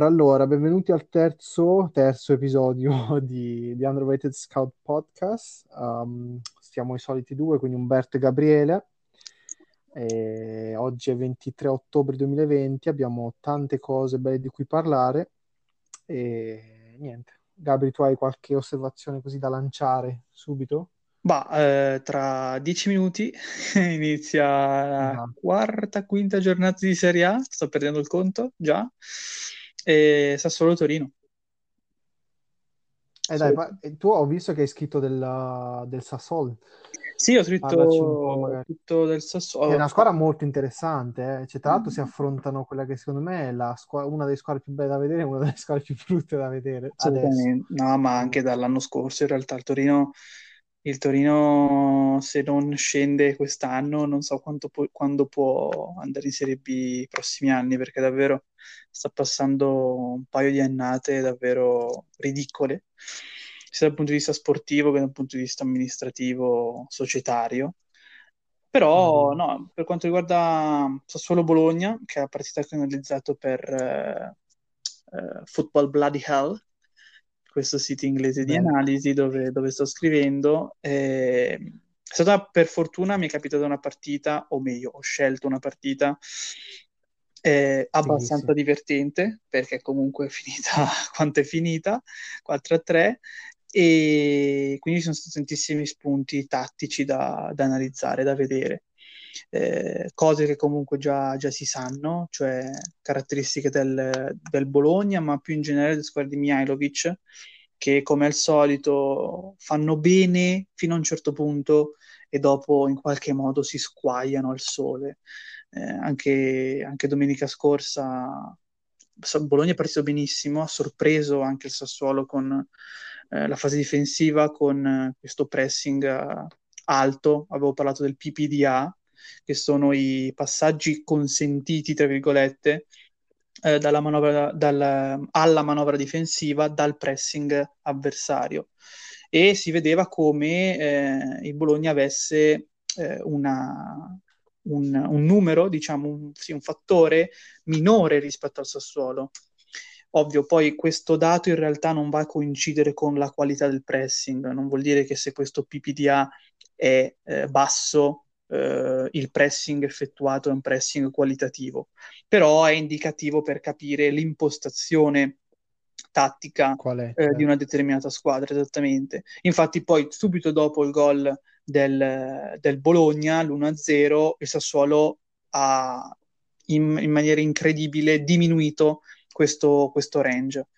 Allora, benvenuti al terzo, terzo episodio di, di Underrated Scout Podcast. Um, stiamo i soliti due, quindi Umberto e Gabriele. E oggi è 23 ottobre 2020, abbiamo tante cose belle di cui parlare. E niente, Gabri, tu hai qualche osservazione così da lanciare subito? Bah, eh, tra dieci minuti inizia la quarta, quinta giornata di Serie A, sto perdendo il conto già, e Sassuolo-Torino. Eh dai, Sì. pa- e tu ho visto che hai scritto del, del Sassuolo. Sì, ho scritto tutto del È Sassuolo. una squadra molto interessante, eh. Cioè, tra l'altro si affrontano quella che secondo me è la squa- una delle squadre più belle da vedere e una delle squadre più brutte da vedere no, ma anche dall'anno scorso in realtà il Torino, il Torino se non scende quest'anno non so quanto pu- quando può andare in Serie B i prossimi anni perché davvero sta passando un paio di annate davvero ridicole, sia dal punto di vista sportivo che dal punto di vista amministrativo, societario. Però, Marino. no, per quanto riguarda Sassuolo-Bologna, che è la partita che ho analizzato per eh, eh, Football Bloody Hell, questo sito inglese di Bello. analisi dove, dove sto scrivendo, eh, è stata per fortuna mi è capitata una partita, o meglio, ho scelto una partita eh, abbastanza Fighissimo. divertente, perché comunque è finita quanto è finita, 4-3, e quindi ci sono stati tantissimi spunti tattici da, da analizzare, da vedere. Eh, cose che comunque già, già si sanno, cioè caratteristiche del, del Bologna, ma più in generale delle squadre di Mihailovic, che come al solito fanno bene fino a un certo punto e dopo in qualche modo si squagliano al sole. Eh, anche, anche domenica scorsa Bologna è partito benissimo, ha sorpreso anche il Sassuolo con eh, la fase difensiva, con eh, questo pressing alto. Avevo parlato del PPDA, che sono i passaggi consentiti, tra virgolette, eh, dalla manovra, dal, alla manovra difensiva dal pressing avversario. E si vedeva come eh, il Bologna avesse eh, una, un, un, numero, diciamo, un, sì, un fattore minore rispetto al Sassuolo. Ovvio, poi questo dato in realtà non va a coincidere con la qualità del pressing, non vuol dire che se questo PPDA è eh, basso, eh, il pressing effettuato è un pressing qualitativo, però è indicativo per capire l'impostazione tattica eh, di una determinata squadra, esattamente. Infatti poi subito dopo il gol del, del Bologna, l'1-0, il Sassuolo ha in, in maniera incredibile diminuito questo, questo range.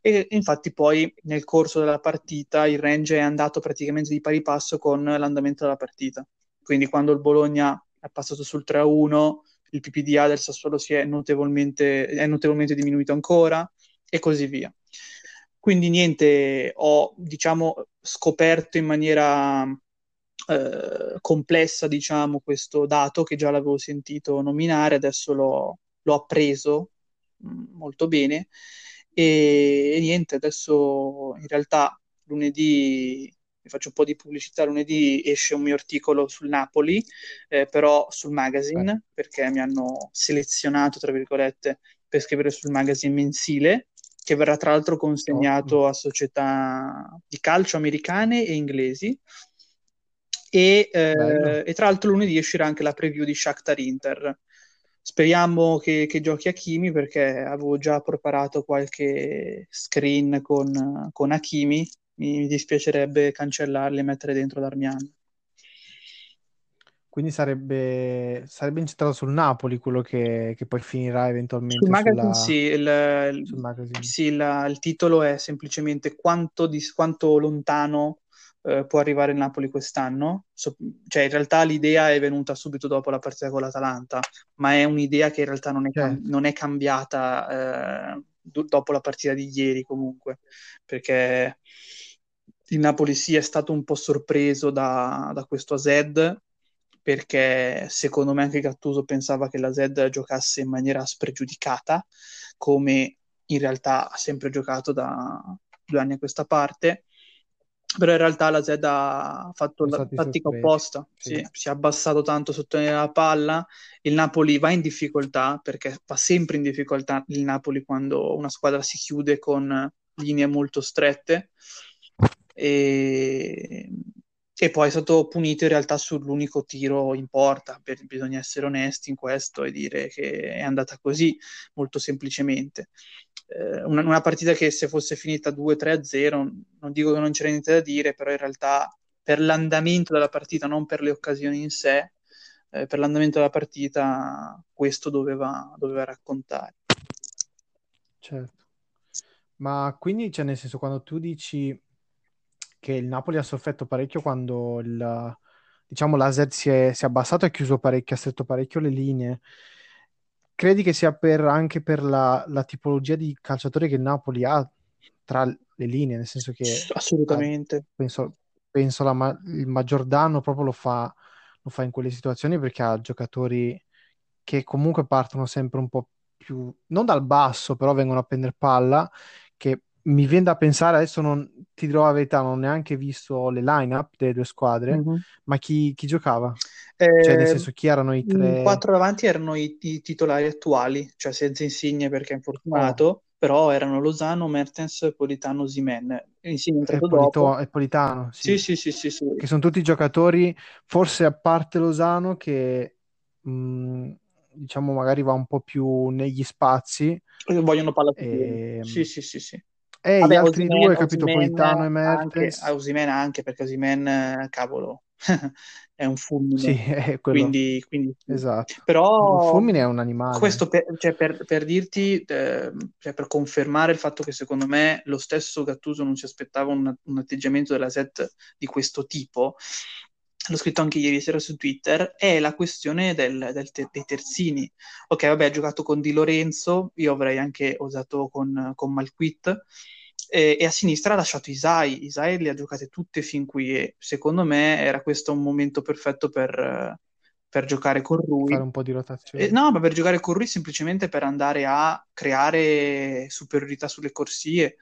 E infatti poi nel corso della partita il range è andato praticamente di pari passo con l'andamento della partita. Quindi quando il Bologna è passato sul 3-1, il PPDA del Sassuolo si è notevolmente, è notevolmente diminuito ancora e così via. Quindi niente, ho diciamo scoperto in maniera eh, complessa diciamo questo dato che già l'avevo sentito nominare, adesso l'ho, l'ho appreso mh, molto bene e, e, niente, adesso in realtà lunedì vi faccio un po' di pubblicità, lunedì esce un mio articolo sul Napoli, eh, però sul magazine, Beh. perché mi hanno selezionato, tra virgolette, per scrivere sul magazine mensile, che verrà tra l'altro consegnato oh. a società di calcio americane e inglesi. E, eh, e, tra l'altro lunedì uscirà anche la preview di Shakhtar Inter. Speriamo che, che giochi Hakimi perché avevo già preparato qualche screen con, con Hakimi. Mi, mi dispiacerebbe cancellarli e mettere dentro Darmian. Quindi sarebbe, sarebbe incentrato sul Napoli quello che, che poi finirà eventualmente sul magazine. sulla... Sì, il, sul magazine. sì la, il titolo è semplicemente quanto, di, quanto lontano eh, può arrivare il Napoli quest'anno. So, cioè, in realtà l'idea è venuta subito dopo la partita con l'Atalanta, ma è un'idea che in realtà non è, certo. non è cambiata eh, do- dopo la partita di ieri comunque, perché il Napoli sì è stato un po' sorpreso da, da questo AZ, perché secondo me anche Gattuso pensava che la Z giocasse in maniera spregiudicata, come in realtà ha sempre giocato da due anni a questa parte però in realtà la Z ha fatto Sono la tattica sorpresi. opposta, Sì. sì, si è abbassato tanto sotto la palla, il Napoli va in difficoltà perché va sempre in difficoltà il Napoli quando una squadra si chiude con linee molto strette e, e poi è stato punito in realtà sull'unico tiro in porta, per- bisogna essere onesti in questo e dire che è andata così, molto semplicemente. Eh, una, una partita che se fosse finita 2-3-0, non dico che non c'era niente da dire, però in realtà per l'andamento della partita, non per le occasioni in sé, eh, per l'andamento della partita questo doveva, doveva raccontare. Certo. Ma quindi, cioè, nel senso, quando tu dici che il Napoli ha sofferto parecchio quando il, diciamo, l'Aser si è, si è abbassato e ha chiuso parecchio, ha stretto parecchio le linee, credi che sia per, anche per la, la tipologia di calciatori che il Napoli ha tra le linee, nel senso che ha- Assolutamente. penso, penso la il maggior danno proprio lo fa, lo fa in quelle situazioni perché ha giocatori che comunque partono sempre un po' più, non dal basso, però vengono a prendere palla, che mi viene da pensare, adesso non ti dirò la verità, non ho neanche visto le line-up delle due squadre, Mhm. ma chi, chi giocava? Cioè, nel Eh, senso, chi erano i i tre? quattro davanti erano i, i titolari attuali, cioè senza Insigne perché è Oh, infortunato, però erano Lozano, Mertens, Politano, Osimhen. Insigne è e entrato dopo. Polito- e Politano, Sì, sì, sì, sì, sì, sì. che sono tutti giocatori, forse a parte Lozano, che mh, diciamo magari va un po' più negli spazi, Vogliono palla e, Sì, sì, sì, sì. E gli Vabbè, altri Osimhen, due, capito, Politano e anche, Mertens, a Osimhen anche perché Osimhen, eh, cavolo, è un sì, fulmine. è quello, Quindi, quindi sì. esatto. Però Fulmine è un animale. questo per, cioè, per- per dirti, eh, cioè, per confermare il fatto che secondo me lo stesso Gattuso non si aspettava un, un atteggiamento della set di questo tipo, l'ho scritto anche ieri sera su Twitter, è la questione del- del te- dei terzini. Ok, vabbè, ha giocato con Di Lorenzo, io avrei anche osato con, con Malquit, e, e a sinistra ha lasciato Isai. Isai le ha giocate tutte fin qui e secondo me era questo un momento perfetto per, eh, per giocare con fare lui. un po' di Eh, rotazione. no, ma per giocare con lui semplicemente per andare a creare superiorità sulle corsie,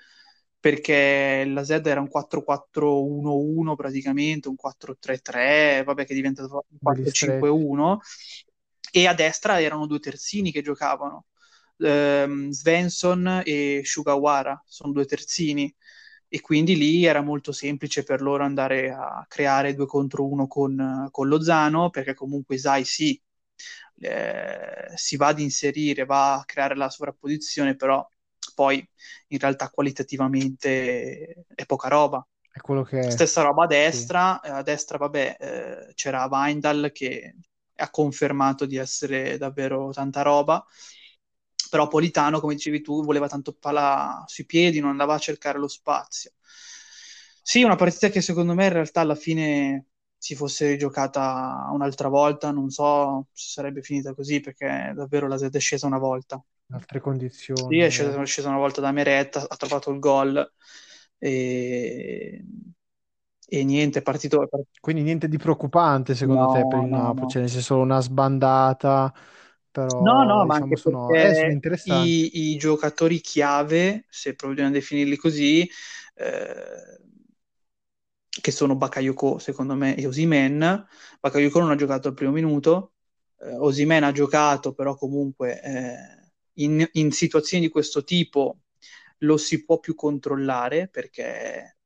perché la Z era un 4-4-1-1 praticamente, un 4-3-3, vabbè che è diventato un Belli stretti. 4-5-1, e a destra erano due terzini che giocavano, Ehm, Svensson e Sugawara, sono due terzini, e quindi lì era molto semplice per loro andare a creare due contro uno con, con Lozano, perché comunque Isai sì, eh, si va ad inserire, va a creare la sovrapposizione, però poi in realtà qualitativamente è poca roba. È quello che. Stessa roba a Sì. destra, eh, a destra vabbè eh, c'era Weindal che ha confermato di essere davvero tanta roba, però Politano, come dicevi tu, voleva tanto palla sui piedi, non andava a cercare lo spazio. Sì, una partita che secondo me in realtà alla fine si fosse rigiocata un'altra volta, non so se sarebbe finita così perché davvero la Z è scesa una volta. In altre Sì, condizioni. è scesa, è scesa una volta da Meret, ha trovato il gol e, e niente, è partito, Quindi niente di preoccupante secondo te per No, il no, Napoli, no. cioè nel senso una sbandata, No, però no, ma diciamo anche sono, eh, sono i, i giocatori chiave, se proviamo a definirli così, eh, che sono Bakayoko, secondo me, e Osimhen. Bakayoko non ha giocato al primo minuto, eh, Osimhen ha giocato, però comunque eh, in, in situazioni di questo tipo lo si può più controllare perché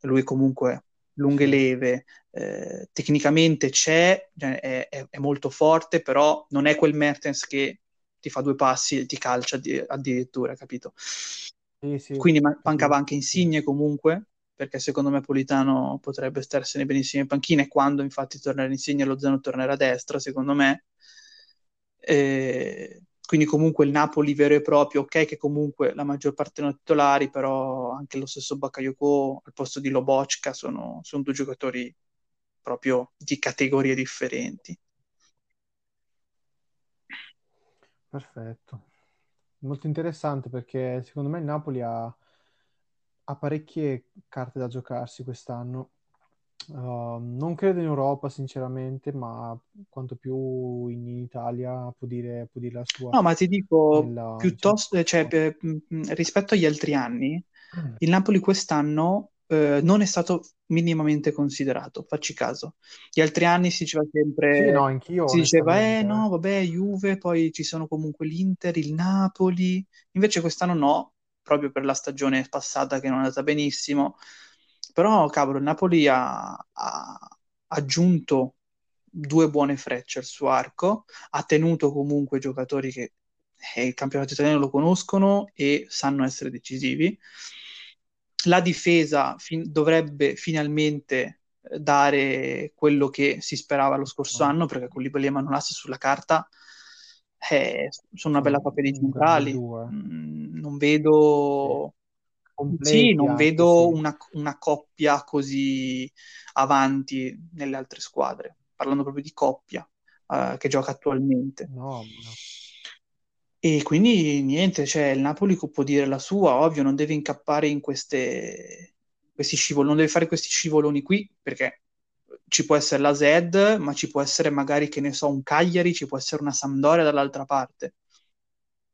lui comunque lunghe leve, eh, tecnicamente c'è, cioè, è, è- è molto forte, però non è quel Mertens che ti fa due passi e ti calcia addi- addirittura, capito? Sì, sì, Quindi ma- capisco, mancava anche. Insigne comunque, perché secondo me Politano potrebbe starsene benissimo in panchina e quando infatti tornerà Insigne lo Zeno tornerà a destra, secondo me. Eh, quindi comunque il Napoli vero e proprio, ok che comunque la maggior parte erano titolari, però anche lo stesso Bakayoko al posto di Lobocka sono, sono due giocatori proprio di categorie differenti. Perfetto. Molto interessante perché secondo me il Napoli ha, ha parecchie carte da giocarsi quest'anno. Uh, non credo in Europa, sinceramente, ma quanto più in Italia può dire, può dire la sua No, ma ti dico, nella, piuttosto, cioè, per- mh, rispetto agli altri anni, il Napoli quest'anno eh, non è stato minimamente considerato, facci caso. Gli altri anni si diceva sempre, Sì, no, anch'io si diceva, eh no, eh. vabbè, Juve, poi ci sono comunque l'Inter, il Napoli, invece quest'anno no, proprio per la stagione passata che non è andata benissimo, però cavolo, il Napoli ha, ha aggiunto due buone frecce al suo arco, ha tenuto comunque giocatori che eh, il campionato italiano lo conoscono e sanno essere decisivi. La difesa fin- dovrebbe finalmente eh, dare quello che si sperava lo scorso No. anno, perché con Libali e Manolas sulla carta eh, sono una bella coppia di centrali. Mm, non Sì. Vedo... Sì, Completi non vedo sì. una, una coppia così avanti nelle altre squadre, parlando proprio di coppia eh, che gioca attualmente. No, no. E quindi niente, cioè il Napoli può dire la sua, ovvio, non deve incappare in queste, questi scivoloni, non deve fare questi scivoloni qui, perché ci può essere la Zed, ma ci può essere magari, che ne so, un Cagliari, ci può essere una Sampdoria dall'altra parte.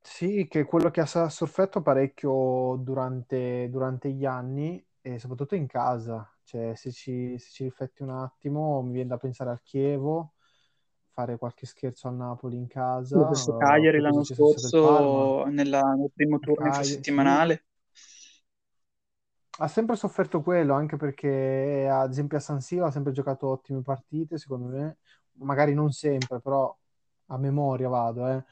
Sì, che è quello che ha sofferto parecchio durante, durante gli anni e soprattutto in casa. Cioè, se ci, se ci rifletti un attimo, mi viene da pensare al Chievo, fare qualche scherzo al Napoli in casa, stesso eh, Cagliari l'anno scorso nella- nel primo turno Cagliari, sì. infrasettimanale. Ha sempre sofferto quello, anche perché ad esempio a San Siro ha sempre giocato ottime partite, secondo me, magari non sempre, però a memoria vado, eh.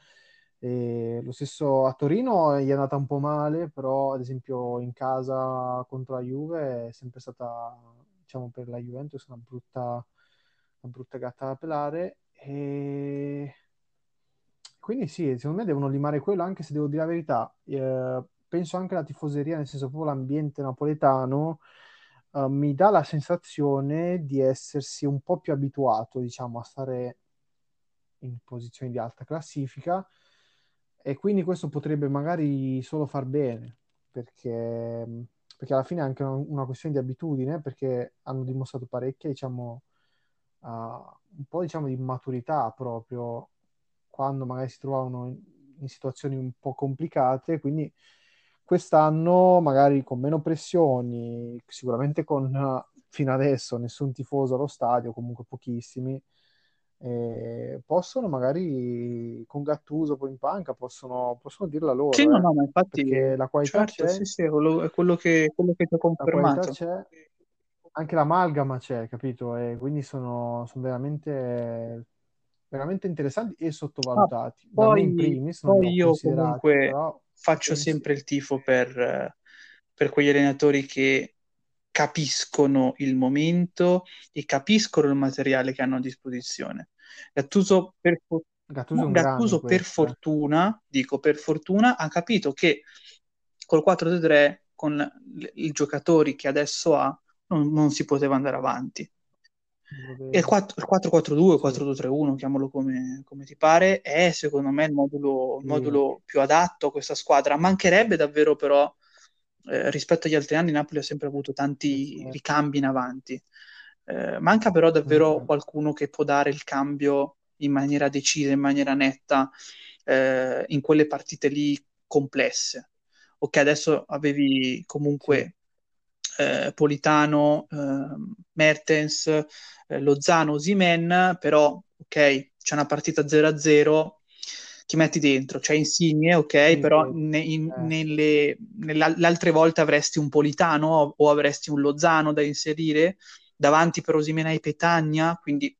E lo stesso a Torino gli è andata un po' male, però ad esempio in casa contro la Juve è sempre stata, diciamo, per la Juventus una brutta, una brutta gatta da pelare. E quindi sì, secondo me devono limare quello, anche se devo dire la verità, eh, penso anche alla tifoseria, nel senso proprio l'ambiente napoletano, eh, mi dà la sensazione di essersi un po' più abituato, diciamo, a stare in posizioni di alta classifica e quindi questo potrebbe magari solo far bene, perché, perché alla fine è anche una, questione di abitudine, perché hanno dimostrato parecchia, diciamo, uh, un po' diciamo di maturità proprio quando magari si trovavano in, in situazioni un po' complicate, quindi quest'anno magari con meno pressioni, sicuramente con fino adesso nessun tifoso allo stadio, comunque pochissimi, eh, possono magari con Gattuso poi in panca possono, possono dirla loro, Sì, no, eh, no, ma infatti, perché la qualità certo, c'è, sì, sì, è quello, che, quello che ti ho la confermato. c'è, anche l'amalgama c'è, capito? E quindi sono, sono veramente, veramente interessanti e Ah, sottovalutati. Da me in poi, primis poi io comunque però faccio penso... sempre il tifo per, eh, per quegli allenatori che capiscono il momento e capiscono il materiale che hanno a disposizione. Gattuso per, fo- Gattuso Gattuso per eh. fortuna, dico per fortuna, ha capito che col 4-3 con l- i giocatori che adesso ha non, non si poteva andare avanti. E il vedo. 4- il 4-4-2, il Sì, 4-2-3-1, chiamalo come, come ti pare, è secondo me il modulo, il modulo più adatto a questa squadra. Mancherebbe davvero però, eh, rispetto agli altri anni, Napoli ha sempre avuto tanti certo. ricambi in avanti. Eh, manca però davvero mm. qualcuno che può dare il cambio in maniera decisa, in maniera netta, eh, in quelle partite lì complesse. Ok, adesso avevi comunque eh, Politano, eh, Mertens, eh, Lozano, Osimen, però ok, c'è una partita 0-0, ti metti dentro, c'è Insigne, ok, sì, però che, ne- in- eh, nelle, nella- le altre volte avresti un Politano o, o avresti un Lozano da inserire, davanti per Osimena e Petagna, quindi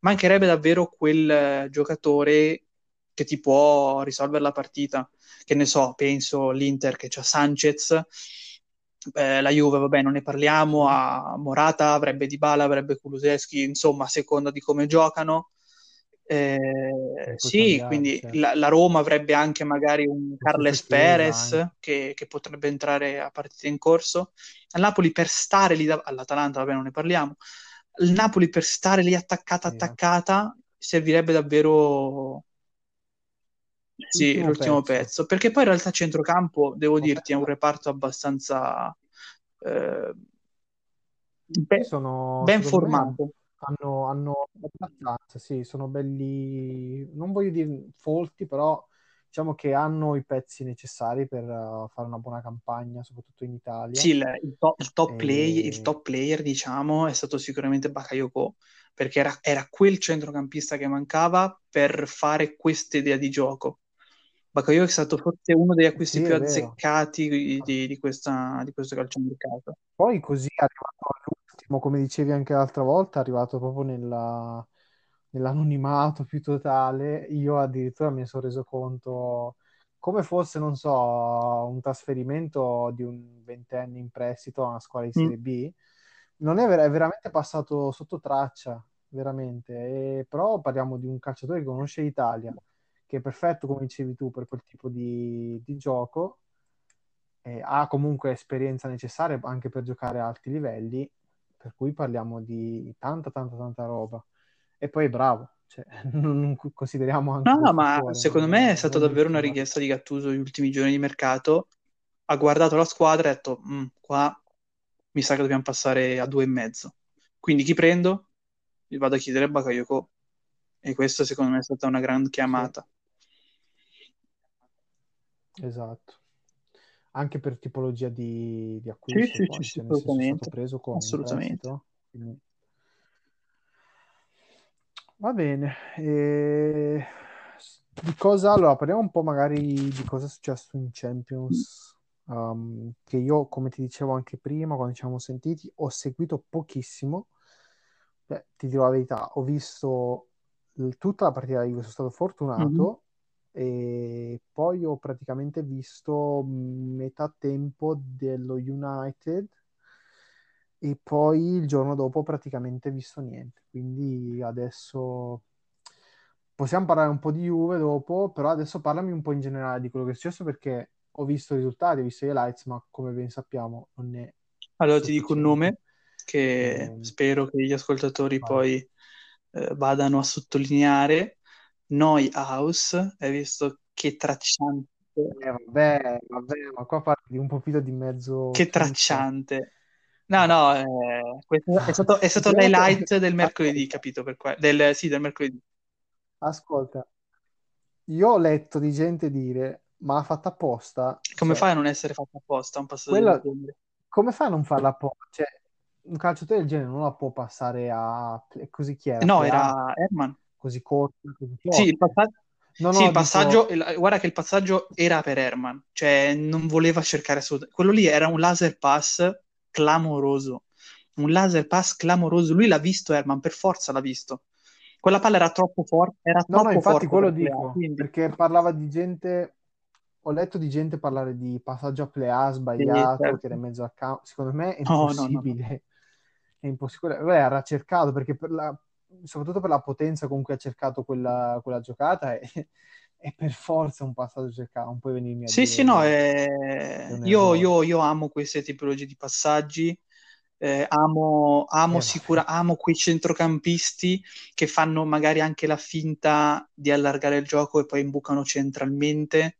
mancherebbe davvero quel eh, giocatore che ti può risolvere la partita. Che ne so, penso l'Inter che c'ha Sanchez, eh, la Juve, vabbè, non ne parliamo, sì, a Morata avrebbe Dybala, avrebbe Kulusevski, insomma, a seconda di come giocano. Eh, e puoi sì, cambiare, quindi la, la Roma avrebbe anche magari un Carles Perez che, che potrebbe entrare a partita in corso. Al Napoli per stare lì, da- all'Atalanta, vabbè, non ne parliamo. Il Napoli per stare lì attaccata, attaccata, servirebbe davvero sì, L'ultimo l'ultimo pezzo. pezzo. Perché poi in realtà centrocampo, devo Vabbè, dirti, è un reparto abbastanza eh, be- Sì, sono, ben me, formato. Hanno, hanno abbastanza, sì, sono belli, non voglio dire folti, però diciamo che hanno i pezzi necessari per uh, fare una buona campagna, soprattutto in Italia. Sì, il, il, top, il top, e... play, il top player, diciamo, è stato sicuramente Bakayoko, perché era, era, quel centrocampista che mancava per fare questa idea di gioco. Bakayoko è stato forse uno degli acquisti sì, più azzeccati di, di, di, questa, di questo calciomercato. Poi così è arrivato all'ultimo, come dicevi anche l'altra volta, è arrivato proprio nella nell'anonimato più totale, io addirittura mi sono reso conto come fosse, non so, un trasferimento di un ventenne in prestito a una squadra di Serie mm. B, non è, ver- è, veramente passato sotto traccia, veramente. E, però parliamo di un calciatore che conosce l'Italia, che è perfetto, come dicevi tu, per quel tipo di, di gioco, ha comunque esperienza necessaria anche per giocare a alti livelli, per cui parliamo di tanta, tanta, tanta roba e poi bravo. Cioè, non consideriamo anche. No, no, ma fuori, secondo me è stata davvero una richiesta di Gattuso negli ultimi giorni di mercato. Ha guardato la squadra e ha detto: mm, Qua mi sa che dobbiamo passare a due e mezzo. Quindi chi prendo? Gli vado a chiedere a Bakayoko. E questa secondo me è stata una gran chiamata. Sì. Esatto. Anche per tipologia di, di acquisto. Sì, sì, sì, assolutamente. preso con assolutamente. Quindi Va bene. E... Di cosa? Allora, parliamo un po' magari di cosa è successo in Champions. Um, che io, come ti dicevo anche prima, quando ci siamo sentiti, ho seguito pochissimo. Beh, ti dirò la verità, ho visto tutta la partita di cui sono stato fortunato mm-hmm. E poi ho praticamente visto metà tempo dello United e poi il giorno dopo praticamente visto niente. Quindi adesso possiamo parlare un po' di Juve dopo, però adesso parlami un po' in generale di quello che è successo perché ho visto i risultati, ho visto i highlights, ma come ben sappiamo non è... Allora ti dico un nome che eh, spero che gli ascoltatori vai. poi eh, vadano a sottolineare. Neuhaus, hai visto che tracciante... Eh, vabbè, vabbè, ma qua parli di un pochino di mezzo... Che tracciante! No, no, eh, è stato, è stato l'highlight del mercoledì, capito? Per que- del, sì, del mercoledì. Ascolta, io ho letto di gente dire, ma ha fatto apposta? Come cioè, fai a non essere fatto apposta un passaggio genere? Come fai a non farla apposta? Cioè, un calciatore del genere non la può passare a... così chi era? No, era Herman. Così corto, così Sì, il passaggio... No, sì, no, il passaggio, dico... guarda che il passaggio era per Herman, cioè non voleva cercare assolutamente. Quello lì era un laser pass clamoroso. Un laser pass clamoroso. Lui l'ha visto, Herman, per forza l'ha visto. Quella palla era troppo forte. Era no, troppo no, infatti quello dico, quindi... perché parlava di gente... Ho letto di gente parlare di passaggio a play sbagliato, sì, certo. che era in mezzo al campo. Secondo me è impossibile. No, no, è impossibile. Beh, era cercato perché per la... soprattutto per la potenza con cui ha cercato quella, quella giocata è è per forza un passaggio cercato, non puoi venirmi a sì, dire. Sì, sì, no, è... io, io, io, amo queste tipologie di passaggi, eh, amo, amo, eh, sicura, amo quei centrocampisti che fanno magari anche la finta di allargare il gioco e poi imbucano centralmente.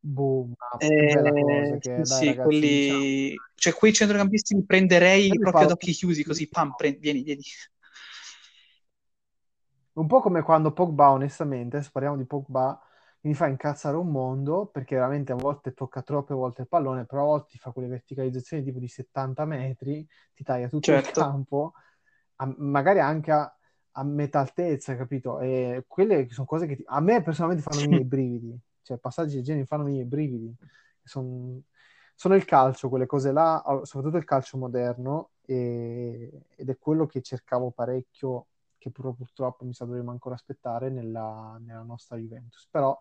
Boom, eh, cosa, sì, sì ragazzi, quelli... diciamo. cioè quei centrocampisti li prenderei proprio parlo... ad occhi chiusi, così, pam, prendi, vieni, vieni. Un po' come quando Pogba, onestamente, adesso parliamo di Pogba, mi fa incazzare un mondo perché veramente a volte tocca troppe volte il pallone, però a volte ti fa quelle verticalizzazioni tipo di 70 metri, ti taglia tutto certo. il campo, a, magari anche a, a, metà altezza, capito? E quelle sono cose che ti, a me personalmente fanno venire i brividi, cioè passaggi del genere fanno venire i brividi. Sono, sono il calcio, quelle cose là, soprattutto il calcio moderno, e, ed è quello che cercavo parecchio che pur, purtroppo mi sa dovremo ancora aspettare nella, nella, nostra Juventus. Però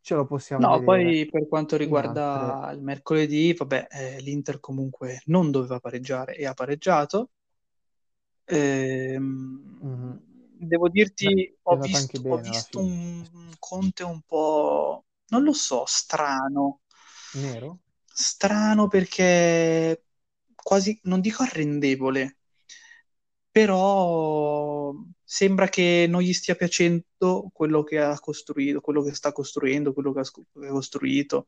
ce lo possiamo No, poi per quanto riguarda altre... il mercoledì, vabbè, eh, l'Inter comunque non doveva pareggiare e ha pareggiato. Ehm, mm-hmm. Devo dirti, Beh, ho visto, bene, ho visto un, un Conte un po', non lo so, strano. Nero? Strano perché quasi, non dico arrendevole, però sembra che non gli stia piacendo quello che ha costruito, quello che sta costruendo, quello che ha, costruito.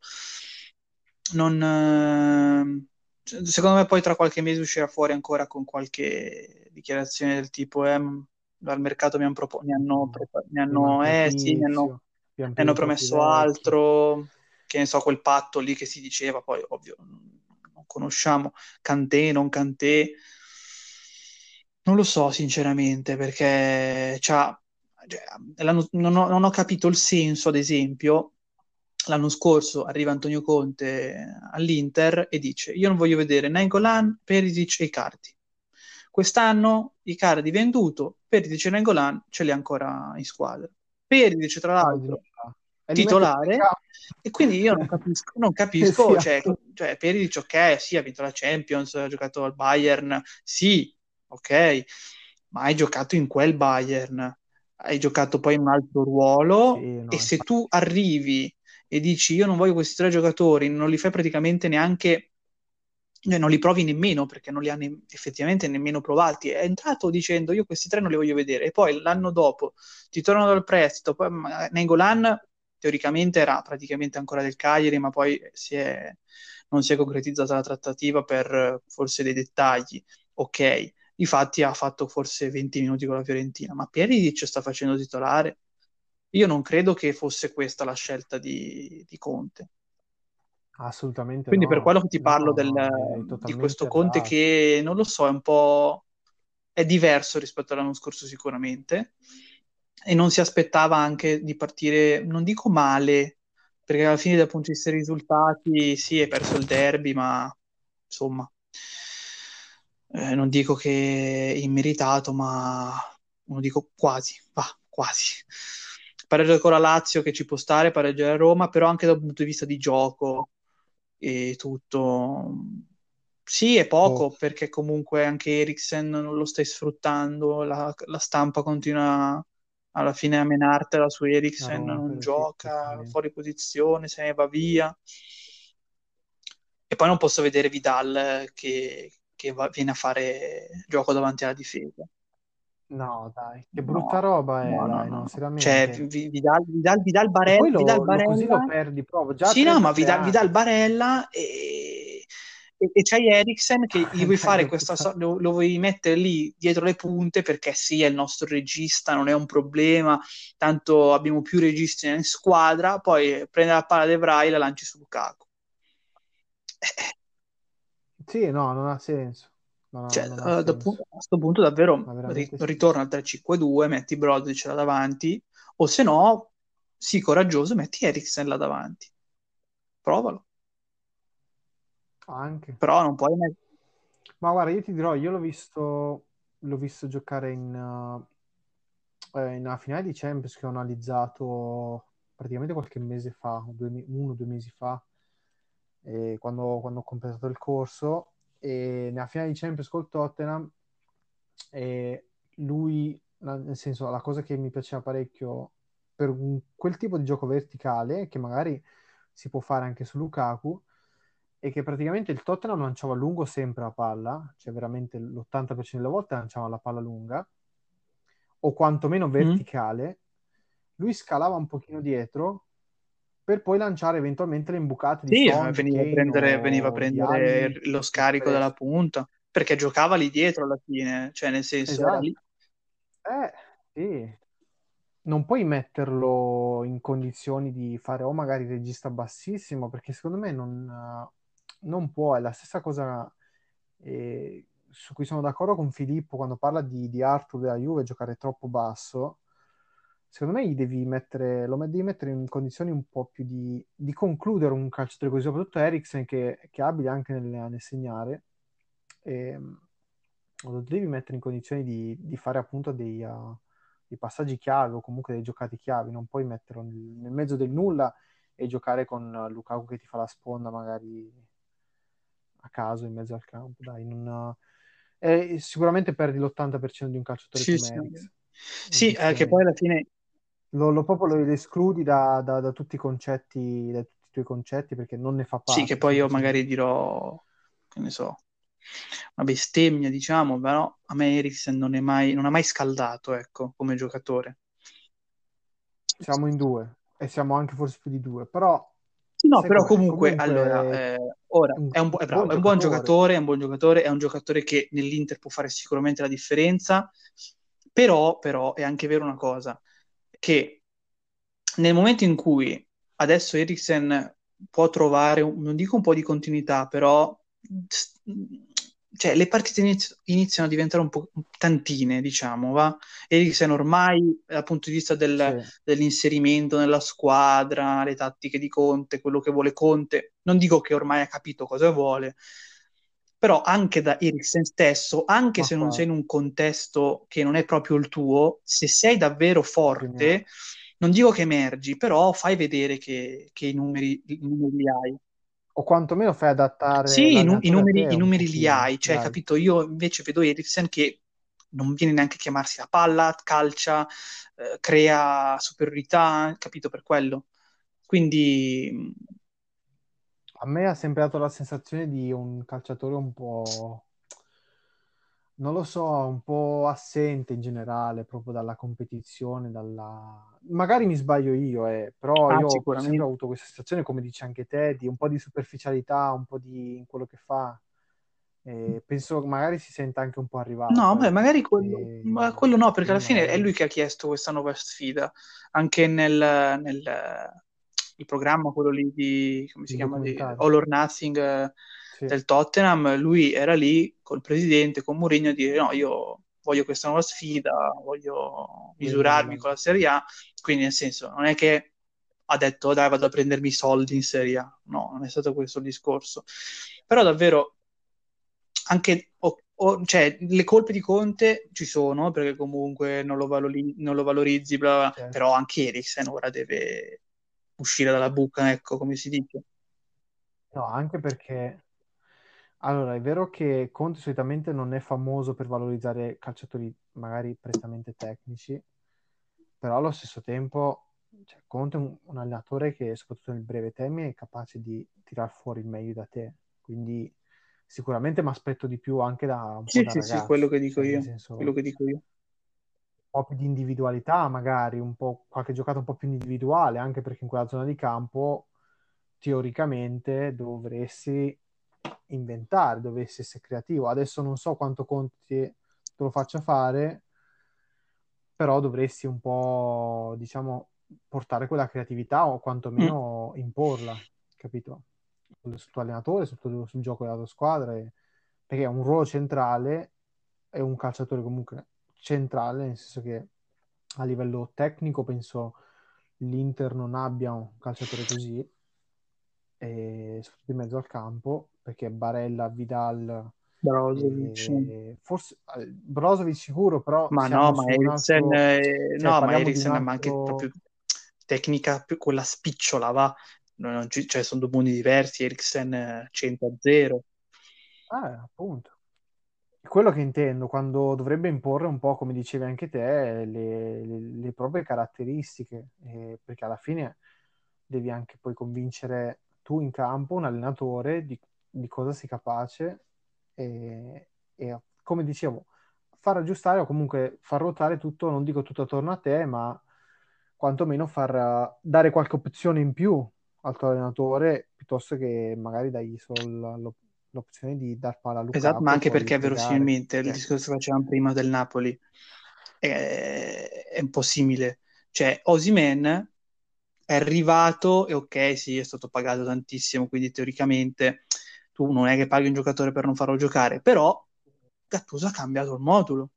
Non, eh, secondo me poi tra qualche mese uscirà fuori ancora con qualche dichiarazione del tipo eh, al mercato mi, hanno, propo- mi hanno, propo- mi hanno, eh, sì, mi hanno, pian hanno promesso altro, che ne so, quel patto lì che si diceva, poi ovvio, non conosciamo Kanté, non Kanté. Non lo so sinceramente perché cioè, non ho, non ho capito il senso, ad esempio, l'anno scorso arriva Antonio Conte all'Inter e dice io non voglio vedere Nainggolan, Perisic e Icardi. Quest'anno Icardi venduto, Perisic e Nainggolan ce li ha ancora in squadra. Perisic tra l'altro mette titolare e quindi io non capisco, non capisco sia cioè, cioè Perisic ok, sì, ha vinto la Champions, ha giocato al Bayern, sì, ok, ma hai giocato in quel Bayern, hai giocato poi in un altro ruolo? Sì, no, e se tu arrivi e dici io non voglio questi tre giocatori, non li fai praticamente neanche, cioè non li provi nemmeno perché non li ha ne- effettivamente nemmeno provati, è entrato dicendo io questi tre non li voglio vedere e poi l'anno dopo ti tornano dal prestito, poi Nainggolan teoricamente era praticamente ancora del Cagliari ma poi si è- non si è concretizzata la trattativa per forse dei dettagli, ok, Difatti ha fatto forse 20 minuti con la Fiorentina, ma Perisic sta facendo titolare. Io non credo che fosse questa la scelta di, di Conte. Assolutamente Quindi per no. quello che ti parlo No, del- è di questo Conte che non lo so, è un po' è diverso rispetto all'anno scorso sicuramente e non si aspettava anche di partire, non dico male, perché alla fine dal punto di vista dei risultati sì, hai perso il derby, ma insomma, eh, non dico che è immeritato, ma non dico quasi, va, quasi. Pareggio con la Lazio che ci può stare, pareggiare a Roma, però anche dal punto di vista di gioco e tutto. Sì, è poco Poco. perché comunque anche Eriksen non lo stai sfruttando, la, la stampa continua alla fine a menartela su Eriksen, Roma, non gioca, fuori posizione, se ne va via. E poi non posso vedere Vidal eh, che, che va- viene a fare gioco davanti alla difesa. No, dai, che brutta No, roba è, no, dai, no, no, no. Cioè, seriamente. Vi- Vidal, Vidal, Vidal E Barella, poi Vidal lo, lo- così lo perdi proprio, già sì, no, ma 33 Vidal, Vidal anni. Barella e, e, e c'hai Eriksen che gli vuoi fare questa so- lo, lo vuoi mettere lì dietro le punte perché sì, è il nostro regista, non è un problema, tanto abbiamo più registi in squadra, poi prende la palla De Vrij e la lanci su Lukaku. Eh, Sì, no, non ha senso. Ha, Cioè, non ha eh, da senso. a questo punto davvero ri- ritorna al 3-5-2, metti Brozovic là davanti, o se no, sii coraggioso, metti Eriksen là davanti. Provalo. Anche. Però non puoi mettere... Ma guarda, io ti dirò, io l'ho visto, l'ho visto giocare in, uh, in una finale di Champions che ho analizzato praticamente qualche mese fa, due uno o due mesi fa, eh, quando, quando ho completato il corso, e nella finale di Champions col Tottenham, e lui, nel senso, la cosa che mi piaceva parecchio per quel tipo di gioco verticale, che magari si può fare anche su Lukaku, è che praticamente il Tottenham lanciava a lungo sempre la palla, cioè veramente l'80% delle volte lanciava la palla lunga, o quantomeno Mm? verticale, lui scalava un pochino dietro per poi lanciare eventualmente le imbucate di Sì, Son, di veniva a Kane prendere, veniva a prendere Alli lo scarico dalla punta, perché giocava lì dietro alla fine, cioè nel senso Esatto. lì. Eh, sì. Non puoi metterlo in condizioni di fare o magari regista bassissimo, perché secondo me non, eh, non può. È la stessa cosa eh, su cui sono d'accordo con Filippo quando parla di, di Arthur della Juve giocare troppo basso. Secondo me gli devi mettere, lo devi mettere in condizioni un po' più di, di concludere un calciatore così, soprattutto Eriksen che, che è abile anche nel, nel segnare. E, lo devi mettere in condizioni di, di fare appunto dei, uh, dei passaggi chiave o comunque dei giocati chiavi, non puoi metterlo nel, nel mezzo del nulla e giocare con Lukaku che ti fa la sponda magari a caso in mezzo al campo. Dai, non, eh, sicuramente perdi l'80% di un calciatore Sì, come sì. Eriksen. Sì, eh, che poi alla fine Lo, lo proprio lo escludi da, da, da tutti i concetti, da tutti i tuoi concetti perché non ne fa parte. sì, che poi io magari dirò, che ne so, una bestemmia, diciamo, però a me Eriksen non è mai, non ha mai scaldato, ecco, come giocatore. Siamo in due e siamo anche forse più di due, però no, però comunque, Comunque allora, eh, ora, è un è un, è bravo, buon è un buon giocatore. giocatore, è un buon giocatore, è un giocatore che nell'Inter può fare sicuramente la differenza, però, però è anche vero una cosa, che nel momento in cui adesso Eriksen può trovare, non dico un po' di continuità, però cioè, le partite iniz- iniziano a diventare un po' tantine, diciamo, va? Eriksen ormai dal punto di vista del, sì. dell'inserimento nella squadra, le tattiche di Conte, quello che vuole Conte, non dico che ormai ha capito cosa vuole, però anche da Eriksen stesso, anche Ma se qua. non sei in un contesto che non è proprio il tuo, se sei davvero forte, non dico che emergi, però fai vedere che, che i, numeri, i numeri li hai o quantomeno fai adattare sì, i, nu- i numeri, i numeri li hai, cioè, dai. capito? Io invece vedo Eriksen che non viene neanche a chiamarsi la palla, calcia, eh, crea superiorità, capito per quello. Quindi a me ha sempre dato la sensazione di un calciatore un po' non lo so, un po' assente in generale proprio dalla competizione, dalla... magari mi sbaglio io, eh, però ah, io ho sempre avuto questa sensazione, come dici anche te, di un po' di superficialità, un po' di in quello che fa. E penso che magari si senta anche un po' arrivato. No, beh, magari quello, e... ma quello no, perché alla fine è lui che ha chiesto questa nuova sfida, anche nel, nel il programma, quello lì di, come si chiama, di All or Nothing sì. del Tottenham, lui era lì col presidente, con Mourinho a dire no, io voglio questa nuova sfida, voglio misurarmi con la Serie A, quindi nel senso non è che ha detto dai vado a prendermi i soldi in Serie A, no, non è stato questo il discorso, però davvero anche o, o, cioè, le colpe di Conte ci sono perché comunque non lo, valori, non lo valorizzi, bla bla, certo. però anche Eriksen ora deve uscire dalla buca, ecco come si dice. No, anche perché allora, è vero che Conte solitamente non è famoso per valorizzare calciatori magari prettamente tecnici, però allo stesso tempo cioè, Conte è un, un, allenatore che soprattutto nel breve termine è capace di tirar fuori il meglio da te, quindi sicuramente mi aspetto di più anche da un sì, po' da sì, ragazzo, sì, quello che dico cioè, io, senso, quello che dico io. Po' più di individualità magari, un po' qualche giocata un po' più individuale, anche perché in quella zona di campo teoricamente dovresti inventare, dovessi essere creativo. Adesso non so quanto Conti te lo faccia fare, però dovresti un po', diciamo, portare quella creatività o quantomeno mm. imporla, capito? Sul tuo allenatore, sul, tuo, sul gioco della tua squadra, e... perché è un ruolo centrale, è un calciatore comunque centrale, nel senso che a livello tecnico penso l'Inter non abbia un calciatore così, e soprattutto in mezzo al campo, perché Barella, Vidal, Brozovic. E... Forse eh, Brozovic sicuro, però ma no, ma Eriksen, altro... eh, cioè, no, ma Eriksen altro... ma anche proprio tecnica più quella spicciola, va. Non, cioè, sono due mondi diversi, Eriksen 100 a 0. Ah, appunto. Quello che intendo, quando dovrebbe imporre un po', come dicevi anche te, le, le, le proprie caratteristiche, eh, perché alla fine devi anche poi convincere tu in campo, un allenatore, di, di cosa sei capace e, e, come dicevo, far aggiustare o comunque far ruotare tutto, non dico tutto attorno a te, ma quantomeno far dare qualche opzione in più al tuo allenatore piuttosto che magari dai solo l'opzione di dar palla a Lukaku. Esatto, ma anche perché verosimilmente il discorso che facevamo prima del Napoli è, è un po' simile. Cioè, Osimen è arrivato e ok, sì, è stato pagato tantissimo, quindi teoricamente tu non è che paghi un giocatore per non farlo giocare, però Gattuso ha cambiato il modulo.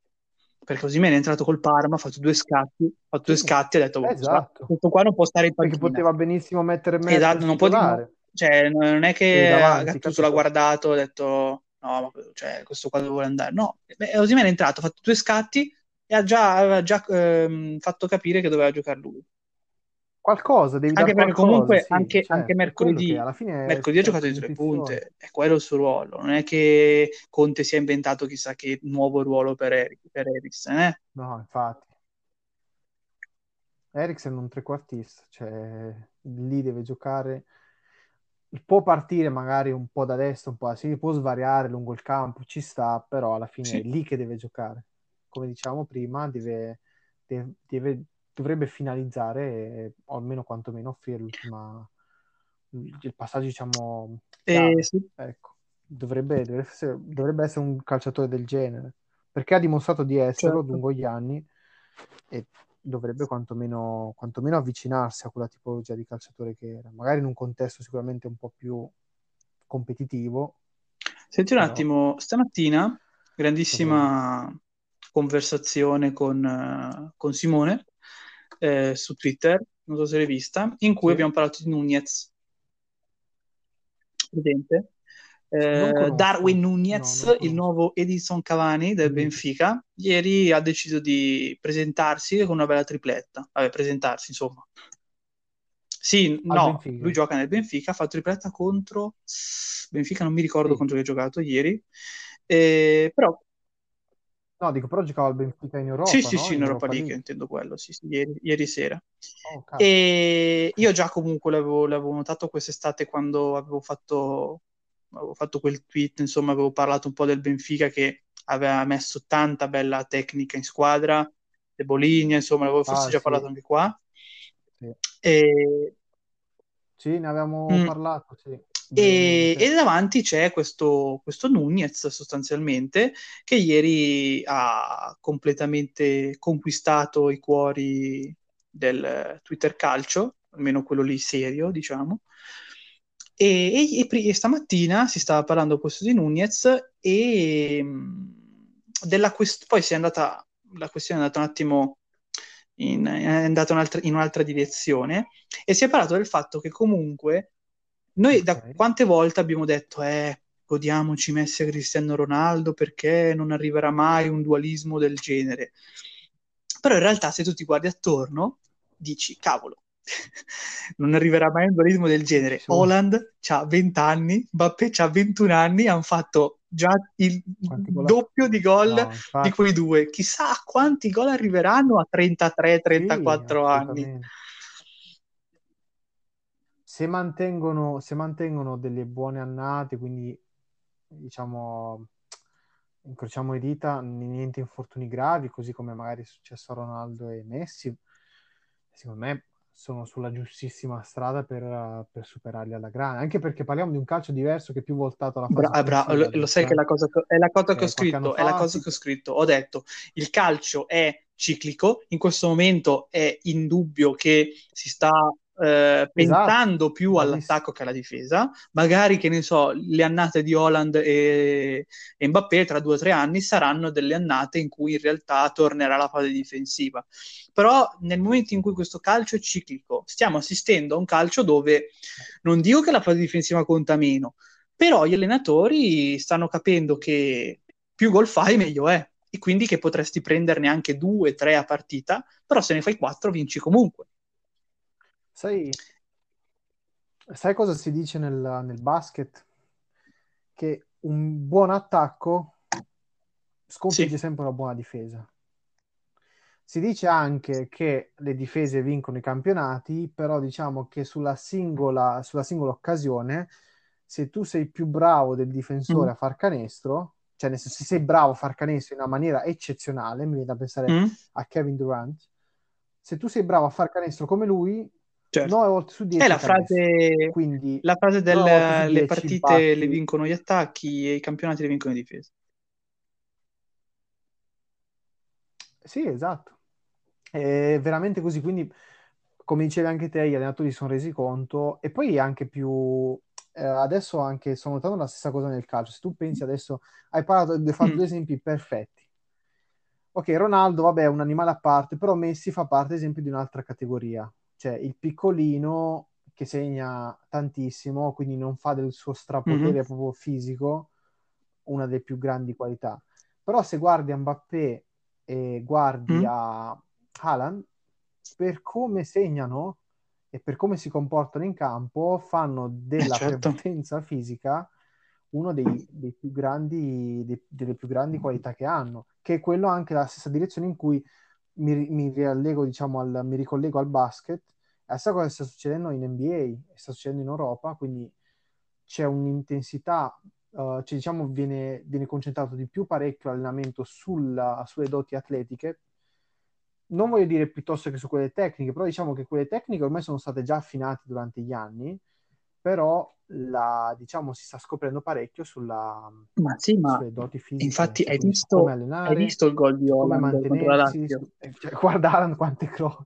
Perché così me ne è entrato col Parma, ha fatto due scatti, ha fatto due scatti e ha detto, esatto. questo qua non può stare in panchina. Perché poteva benissimo mettere me esatto, non può dire, cioè, non è che davanti, Gattuso l'ha guardato e ha detto, no, ma cioè, questo qua dove vuole andare. No, me è entrato, ha fatto due scatti e ha già, aveva già ehm, fatto capire che doveva giocare lui qualcosa, devi anche perché qualcosa, comunque sì, anche, certo, anche mercoledì, mercoledì ha giocato di tre punte, è quello il suo ruolo, non è che Conte si è inventato chissà che nuovo ruolo per, Eric, per Eriksen, eh? No, infatti. Eriksen è un trequartista, cioè lì deve giocare, può partire magari un po' da destra, un po' da sinistra, può svariare lungo il campo, ci sta, però alla fine sì. è lì che deve giocare. Come diciamo prima, deve, deve, deve dovrebbe finalizzare o almeno quantomeno offrire l'ultima il passaggio diciamo eh, sì. ecco dovrebbe, dovrebbe, essere, dovrebbe, essere, un calciatore del genere perché ha dimostrato di esserlo certo. lungo gli anni e dovrebbe quantomeno, quantomeno avvicinarsi a quella tipologia di calciatore che era, magari in un contesto sicuramente un po' più competitivo. Senti un però... attimo, stamattina, grandissima okay. conversazione con, uh, con Simone eh, su Twitter, non so se l'hai vista, in cui sì. abbiamo parlato di Nunez. Presente? Eh, Darwin Nunez, no, il nuovo Edison Cavani del mm. Benfica, ieri ha deciso di presentarsi con una bella tripletta. Vabbè, presentarsi, insomma. Sì, Al no, Benfica. lui gioca nel Benfica, ha fatto tripletta contro Benfica, non mi ricordo sì. contro chi ha giocato ieri. Eh, però No, dico, però giocava al Benfica in Europa, Sì, sì, no? sì, in, Europa, Europa League, League, intendo quello, sì, sì, ieri, ieri sera. Oh, e io già comunque l'avevo, l'avevo, notato quest'estate quando avevo fatto, avevo fatto quel tweet, insomma, avevo parlato un po' del Benfica che aveva messo tanta bella tecnica in squadra, De Boligna, insomma, avevo forse ah, già sì. parlato anche qua. Sì. E... Sì, ne avevamo mm. parlato, sì. E, e, davanti c'è questo, questo Nunez sostanzialmente che ieri ha completamente conquistato i cuori del Twitter calcio, almeno quello lì serio, diciamo. E, e, e stamattina si stava parlando questo di Nunez e della quest- poi si è andata, la questione è andata un attimo in, è andata un'altra, in un'altra direzione e si è parlato del fatto che comunque noi da quante volte abbiamo detto, eh, godiamoci Messi e Cristiano Ronaldo perché non arriverà mai un dualismo del genere. Però in realtà se tu ti guardi attorno, dici, cavolo, non arriverà mai un dualismo del genere. Sì. Holland ha 20 anni, Mbappé ha 21 anni, hanno fatto già il doppio di gol no, di quei due. Chissà quanti gol arriveranno a 33-34 sì, anni se mantengono, se mantengono delle buone annate, quindi diciamo incrociamo le dita, niente infortuni gravi, così come magari è successo a Ronaldo e Messi, secondo me sono sulla giustissima strada per, per superarli alla grande, anche perché parliamo di un calcio diverso che è più voltato alla fase Bra- bra- lo, lo, sai che la cosa, è la cosa che ho scritto, è la cosa che ho scritto, ho detto il calcio è ciclico, in questo momento è indubbio che si sta eh, pensando esatto. più all'attacco che alla difesa. Magari, che ne so, le annate di Holland e, e Mbappé tra due o tre anni saranno delle annate in cui in realtà tornerà la fase difensiva. Però nel momento in cui questo calcio è ciclico, stiamo assistendo a un calcio dove non dico che la fase difensiva conta meno, però gli allenatori stanno capendo che più gol fai meglio è e quindi che potresti prenderne anche due, tre a partita, però se ne fai quattro vinci comunque. Sai, sai cosa si dice nel, nel basket? Che un buon attacco sconfigge sì. sempre una buona difesa. Si dice anche che le difese vincono i campionati, però diciamo che sulla singola, sulla singola occasione, se tu sei più bravo del difensore mm. a far canestro, cioè senso se sei bravo a far canestro in una maniera eccezionale, mi viene da pensare mm. a Kevin Durant, se tu sei bravo a far canestro come lui, Certo. 9 volte su 10 è la frase, Quindi, la frase delle partite le vincono gli attacchi e i campionati le vincono le difese. Sì, esatto. È veramente così. Quindi, come dicevi anche te, gli allenatori si sono resi conto e poi anche più... Eh, adesso anche sto notando la stessa cosa nel calcio. Se tu pensi adesso, hai parlato, hai fatto mm. due esempi perfetti. Ok, Ronaldo, vabbè, è un animale a parte, però Messi fa parte, ad esempio, di un'altra categoria cioè il piccolino che segna tantissimo, quindi non fa del suo strapotere mm-hmm. proprio fisico una delle più grandi qualità. Però se guardi a Mbappé e guardi mm. a Haaland, per come segnano e per come si comportano in campo, fanno della eh certo. prepotenza fisica uno dei, dei più grandi, dei, delle più grandi qualità che hanno, che è quello anche la stessa direzione in cui mi, mi diciamo, al, mi ricollego al basket, la stessa cosa sta succedendo in NBA, sta succedendo in Europa, quindi c'è un'intensità, uh, cioè, diciamo, viene, viene, concentrato di più parecchio l'allenamento sulla, sulle doti atletiche, non voglio dire piuttosto che su quelle tecniche, però diciamo che quelle tecniche ormai sono state già affinate durante gli anni però la, diciamo, si sta scoprendo parecchio sulla, ma sì, ma sulle doti fisiche. infatti cioè, hai visto, come hai allenare, visto il gol di Holland contro la Lazio? eh, cioè, guarda Alan quante croci.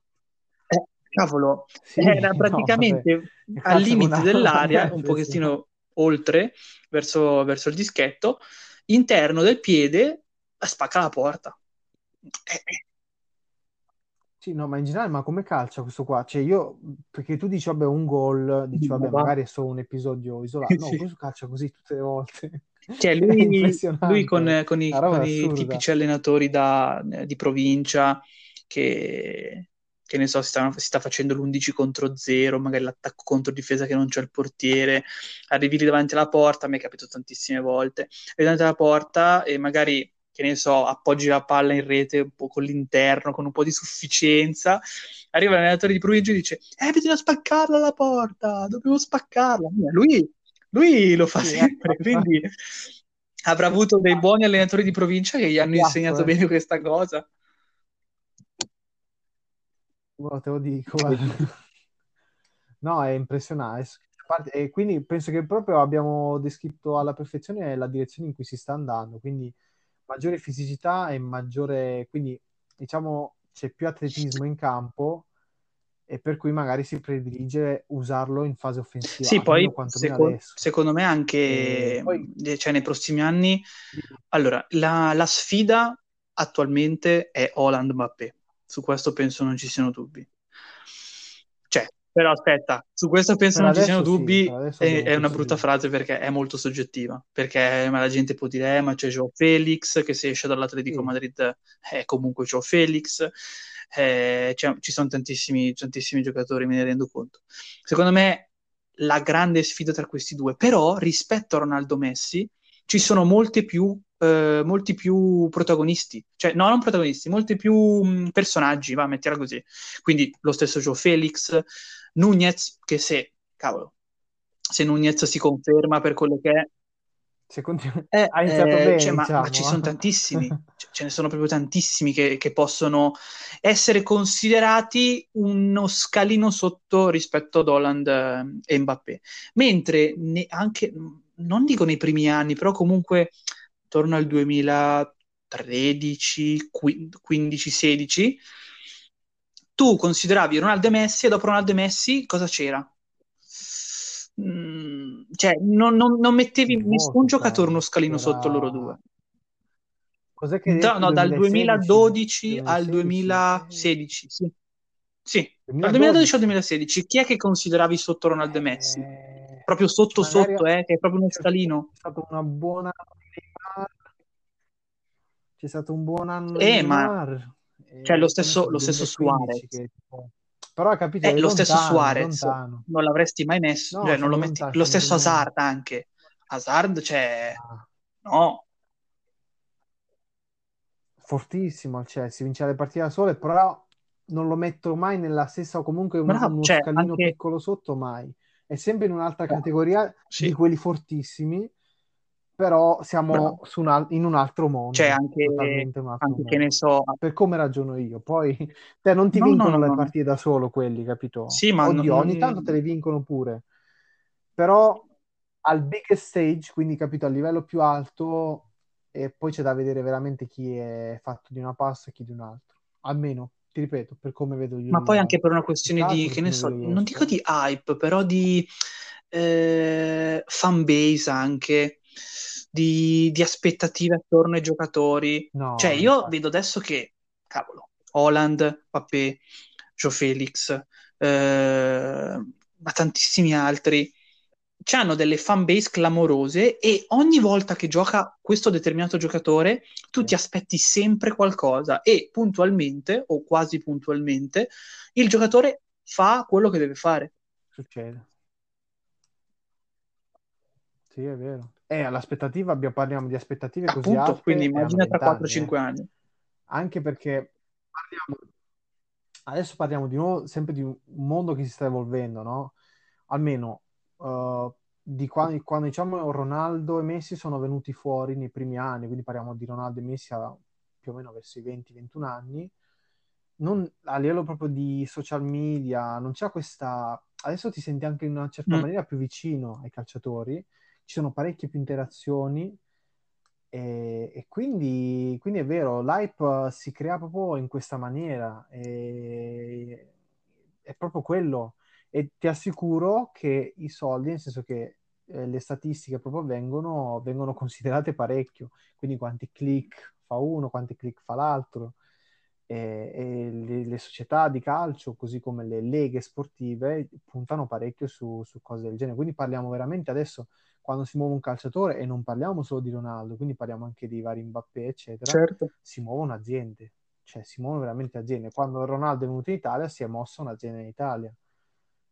Eh, cavolo, Sì, era no, praticamente vabbè, al limite una dell'area, un niente, sì. pochettino oltre, verso, verso il dischetto, interno del piede, spacca la porta. Eh, eh, Sì, no, ma in generale, ma come calcia questo qua? Cioè io, perché tu dici, vabbè, un gol, dici, ma vabbè, va. magari è solo un episodio isolato. No, Sì. questo calcia così tutte le volte. Cioè, lui, lui con, con i, con i tipici allenatori da- di provincia che, che ne so, si sta, si sta facendo l'11 contro 0, magari l'attacco contro difesa che non c'è il portiere, arrivi lì davanti alla porta, mi è capitato tantissime volte, arrivi davanti alla porta e magari, che ne so, appoggi la palla in rete un po' con l'interno, con un po' di sufficienza, arriva l'allenatore di provincia e dice, eh, bisogna spaccarla la porta, dobbiamo spaccarla. Lui, lui lo fa Sì, sempre, quindi avrà avuto dei buoni allenatori di provincia che gli hanno Esatto, insegnato eh. bene questa cosa. Guarda, te lo dico. No, è impressionante. E quindi penso che proprio abbiamo descritto alla perfezione la direzione in cui si sta andando, quindi maggiore fisicità e maggiore, quindi diciamo c'è più atletismo in campo e per cui magari si predilige usarlo in fase offensiva, Sì, poi seco- secondo me anche, poi cioè nei prossimi anni, allora, la, la sfida attualmente è Holland-Mbappé, su questo penso non ci siano dubbi. Cioè, però aspetta, su questo penso per non ci siano sì, dubbi, adesso è, è una brutta dubbio. frase perché è molto soggettiva, perché ma la gente può dire, eh, ma c'è Joao Felix che se esce dall'Atletico Sì, Madrid è comunque Joao Felix, eh, c'è- ci sono tantissimi, tantissimi giocatori, me ne rendo conto. Secondo me la grande sfida tra questi due, però rispetto a Ronaldo Messi ci sono molte più, eh, molti più protagonisti, cioè no, non protagonisti, molti più mh, personaggi, va, mettiamo così. Quindi lo stesso Joe Felix, Nunez, che se, cavolo, se Nunez si conferma per quello che è, continu- eh, ha iniziato eh, bene, cioè, ma, ma diciamo. ci sono tantissimi, ce, ce ne sono proprio tantissimi che, che possono essere considerati uno scalino sotto rispetto ad Holland eh, e Mbappé. Mentre ne- anche, non dico nei primi anni, però comunque attorno al 2013, 15, 16, tu consideravi Ronaldo e Messi e dopo Ronaldo e Messi cosa c'era? Mm, cioè, non, non- non mettevi Molto nessun giocatore uno scalino sotto loro Era... due. Cos'è che Da- no, dal 2016? 2012 al 2016? 2016, sì. Sì, dal 2012 al 2012? 2016. Chi è che consideravi sotto Ronaldo e Messi? Eh, Proprio sotto magari sotto, eh, che è proprio uno scalino. c'è stato una buona c'è stato un buon anno di Eh, ma Neymar cioè eh, lo stesso, so, lo stesso 2015 Suarez. che tipo... però capito, Eh, è lo stesso lontano, è Suarez lontano. non l'avresti mai messo, No, cioè non lo metti. lontano, Lo stesso. Hazard anche. Hazard, cioè, Ah, no. fortissimo al Chelsea, vince le partite da sole, però non lo metto mai nella stessa o comunque un- Bravo, uno cioè scalino anche... piccolo sotto mai. È sempre in un'altra eh, categoria di sì, quelli fortissimi, però siamo un in un altro Cioè mondo, anche, un altro anche che ne mondo. so... Per come ragiono io. Poi te non ti No, no, vincono no, le no. partite da solo quelli, capito? Sì, ma Oddio, ogni tanto te le vincono pure. Però al big stage, quindi capito, a livello più alto, e poi c'è da vedere veramente chi è fatto di una pasta e chi di un altro. Almeno, ti ripeto, per come vedo io ma poi anche per una questione di, che ne so, non dico di hype, però di eh, fan base anche, di, di aspettative attorno ai giocatori. Cioè, No, io infatti. vedo adesso che, cavolo, Holland, Mbappé, Joe Felix, eh, ma tantissimi altri, hanno delle fan base clamorose e ogni volta che gioca questo determinato giocatore, tu ti aspetti sempre qualcosa e puntualmente, o quasi puntualmente, il giocatore fa quello che deve fare. succede. Sì, è vero. E all'aspettativa abbiamo- parliamo di aspettative così Appunto, quindi alte hanno immagina tra 20 anni, 4-5 eh. anni. Anche perché parliamo, adesso parliamo di nuovo sempre di un mondo che si sta evolvendo, no? Almeno eh, di quando, quando diciamo Ronaldo e Messi sono venuti fuori nei primi anni, quindi parliamo di Ronaldo e Messi a più o meno verso i 20-21 anni, non, a livello proprio di social media non c'è questa adesso ti senti anche in una certa Mm. maniera più vicino ai calciatori, ci sono parecchie più interazioni e, e quindi, quindi è vero, l'hype eh, si crea proprio in questa maniera, e- è proprio quello. E ti assicuro che i soldi, nel senso che eh, le statistiche proprio vengono, vengono considerate parecchio, quindi quanti click fa uno, quanti click fa l'altro. E, e le, le società di calcio, così come le leghe sportive, puntano parecchio su, su cose del genere. Quindi parliamo veramente adesso, quando si muove un calciatore, e non parliamo solo di Ronaldo, quindi parliamo anche di vari Mbappé, eccetera, Certo. si muovono aziende, cioè si muovono veramente aziende. Quando Ronaldo è venuto in Italia, si è mossa un'azienda in Italia.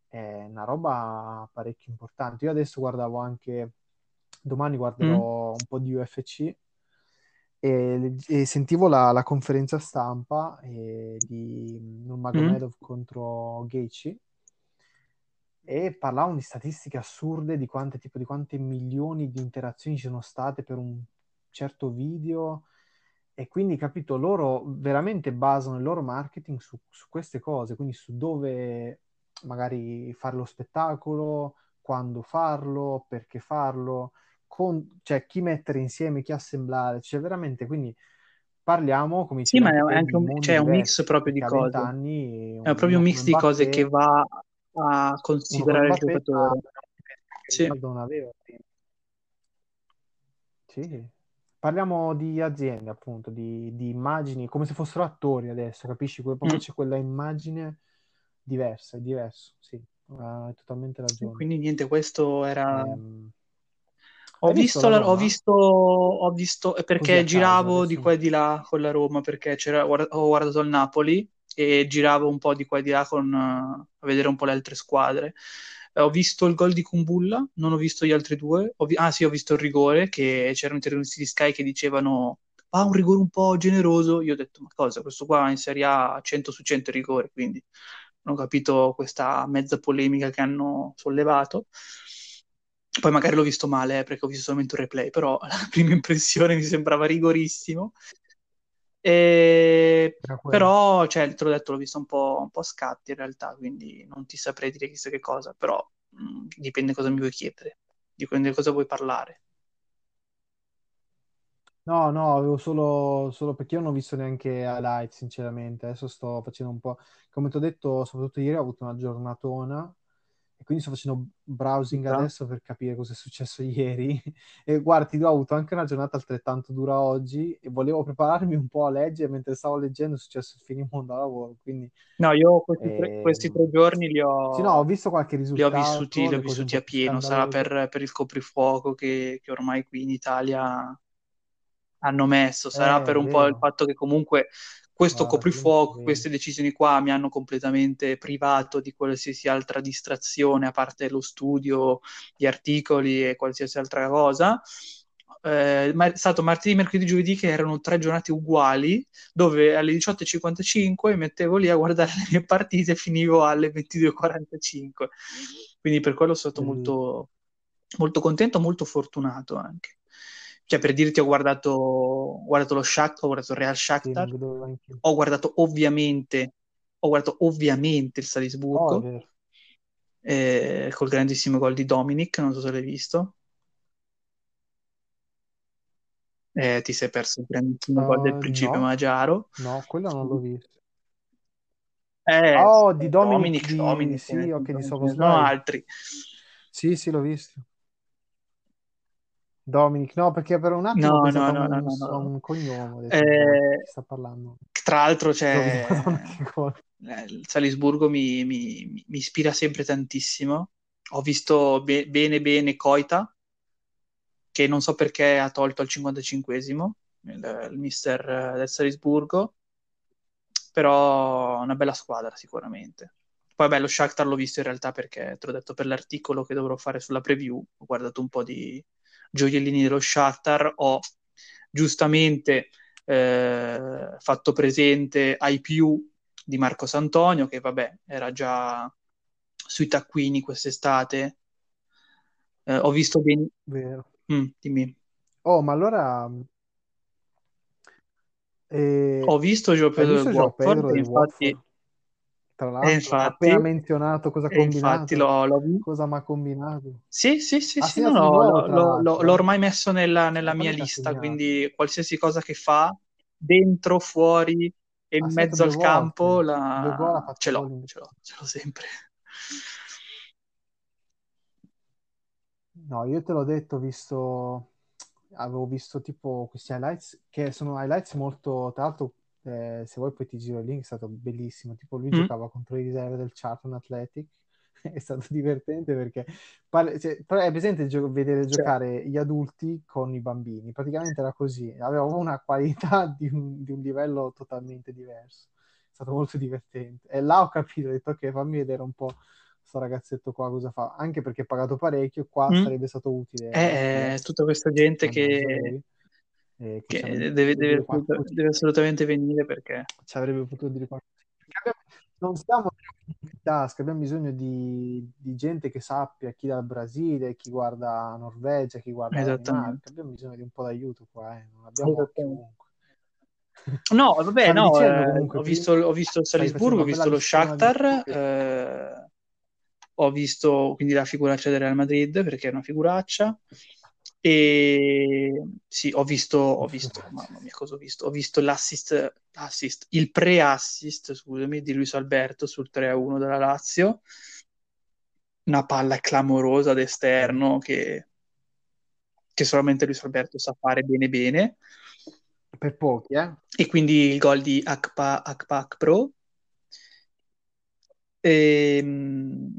È una roba parecchio importante. Io adesso guardavo anche, domani Mm. guarderò un po' di UFC e, e sentivo la, la conferenza stampa eh, di Mm. Nurmagomedov contro Gaethje e parlavano di statistiche assurde di quante, tipo, di quante milioni di interazioni ci sono state per un certo video e quindi capito loro veramente basano il loro marketing su, su queste cose quindi su dove magari fare lo spettacolo quando farlo perché farlo con, cioè chi mettere insieme chi assemblare cioè veramente quindi parliamo come Sì, ma è anche un, cioè, un mix proprio di perché a 20 cose. anni È proprio un mix di cose che va a considerare il giocatore. Sì. Non aveva. Sì, parliamo di aziende, appunto, di, di immagini, come se fossero attori adesso, capisci? Proprio Mm. c'è quella immagine diversa, è diverso, sì, hai totalmente ragione. Quindi niente, questo era... Ehm, Ho visto la ho visto, ho visto, perché a caso, giravo di qua e di là con la Roma, perché ho guardato il Napoli e giravo un po' di qua e di là con, eh, a vedere un po' le altre squadre. Eh, ho visto il gol di Kumbulla, non ho visto gli altri due. Vi- ah sì, ho visto il rigore, che c'erano interventi di Sky che dicevano ah, un rigore un po' generoso. Io ho detto, ma cosa, questo qua in Serie A 100 su 100 rigore, quindi non ho capito questa mezza polemica che hanno sollevato. Poi magari l'ho visto male, eh, perché ho visto solamente un replay, però la prima impressione mi sembrava rigorissimo. E- quello. Però, cioè, te l'ho detto, l'ho visto un po', un po' a scatti in realtà, quindi non ti saprei dire chissà che cosa, però mh, dipende cosa mi vuoi chiedere, dipende cosa vuoi parlare. No, no, avevo solo, solo perché io non ho visto neanche highlights, sinceramente. Adesso sto facendo un po', come ti ho detto, soprattutto ieri ho avuto una giornatona e quindi sto facendo browsing Già. adesso per capire cosa è successo ieri. E dico, ho avuto anche una giornata altrettanto dura oggi e volevo prepararmi un po' a leggere, mentre stavo leggendo è successo il finimondo a lavoro, quindi No, io questi tre, questi tre ehm, giorni li sì, no, ho ho, visto qualche li ho risultato, vissuti, li ho vissuti a pieno, sarà per, per il coprifuoco che, che ormai qui in Italia hanno messo, sarà Eh, per un po' il fatto che comunque questo non coprifuoco, queste decisioni qua mi hanno completamente privato di qualsiasi altra distrazione, a parte lo studio, gli articoli e qualsiasi altra cosa. Eh, ma è stato martedì, mercoledì, giovedì che erano tre giornate uguali, dove alle 18.55 mi mettevo lì a guardare le mie partite e finivo alle 22.45. Quindi per quello sono stato Bellissimo. molto, molto contento, molto fortunato anche. Cioè, per dirti, ho guardato, ho guardato lo Shakhtar, ho guardato il Real Sì, Shakhtar, io. ho guardato ovviamente, ho guardato ovviamente il Oh, Salisburgo, vero. eh, col grandissimo gol di Dominic, non so se l'hai visto. Eh, ti sei perso il grandissimo gol del Uh, principe no, Magiaro. no, quello non l'ho visto. Eh, Oh, di eh, Dominic, Dominic, di... Dominic, Sì, ok, di sono Szoboszlai. altri. Sì, sì, l'ho visto. Dominic, no, perché per un attimo No, no, no, no, un, no, no. un cognome, Eh, sta parlando? tra l'altro c'è eh, il Salisburgo mi, mi- mi- ispira sempre tantissimo. Ho visto be- bene bene Koita, che non so perché ha tolto al 55esimo il, il mister eh, del Salisburgo, però una bella squadra sicuramente. Poi beh, lo Shakhtar l'ho visto in realtà perché, te l'ho detto, per l'articolo che dovrò fare sulla preview, ho guardato un po' di gioiellini dello Shakhtar, ho giustamente eh, fatto presente ai più di Marco Santonio, che vabbè, era già sui taccuini quest'estate. Eh, ho visto bene... Vero. Mm, dimmi. Oh, ma allora... eh, Ho visto hai Pedro Pedro infatti Watford? Tra l'altro, infatti, appena menzionato cosa ha infatti combinato, l'ho, l'ho... cosa mi ha combinato. Sì, sì, sì, ha sì, no, no, l'ho, l'ho, l'ho ormai messo nella, nella mia lista, quindi qualsiasi cosa che fa, dentro, fuori e in mezzo al campo, la... ce l'ho, ce l'ho, ce l'ho sempre. No, io te l'ho detto, visto avevo visto tipo questi highlights che sono highlights molto tra l'altro eh, se vuoi poi ti giro il link è stato bellissimo. Tipo lui mm. giocava contro i riserve del Charlton Athletic. È stato divertente perché pare, cioè, è presente gio- vedere giocare gli adulti con i bambini. Praticamente era così. Aveva una qualità di un, di un livello totalmente diverso. È stato molto divertente. E là ho capito ho detto ok fammi vedere un po' sto ragazzetto qua cosa fa, anche perché pagato parecchio, qua mm. sarebbe stato utile. Eh, tutta questa gente che, eh, che, che deve, deve, deve, assolutamente venire perché ci avrebbe potuto dire qualcosa. Non siamo task, abbiamo bisogno di, di, gente che sappia chi dal Brasile, chi guarda Norvegia, chi guarda Danimarca. Abbiamo bisogno di un po' d'aiuto qua, eh. non abbiamo comunque. No, vabbè, no, eh, ho, visto, ho visto il Salisburgo, ho visto lo Shakhtar, eh, ho visto quindi la figuraccia del Real Madrid perché è una figuraccia e sì, ho visto, ho visto, mamma mia, cosa ho visto? Ho visto l'assist, l'assist il pre-assist, scusami, di Luis Alberto sul 3-1 della Lazio. Una palla clamorosa d'esterno che, che solamente Luis Alberto sa fare bene bene. Per pochi, eh? E quindi il gol di Akpa, Akpa Pro. E, ehm,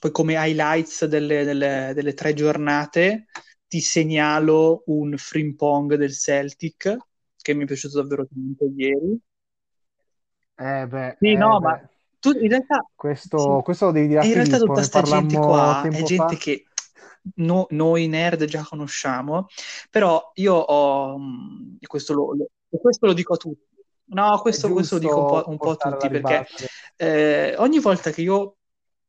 poi come highlights delle, delle, delle, tre giornate ti segnalo un Frimpong del Celtic che mi è piaciuto davvero tanto ieri. Eh beh, sì, eh no, beh. ma tu in realtà questo, sì. questo lo devi dire a in Filippo, realtà tutta questa gente qua è gente fa. che no, noi nerd già conosciamo, però io ho e questo lo, lo, questo lo dico a tutti. No, questo, questo lo dico un po', un po a tutti perché eh, ogni volta che io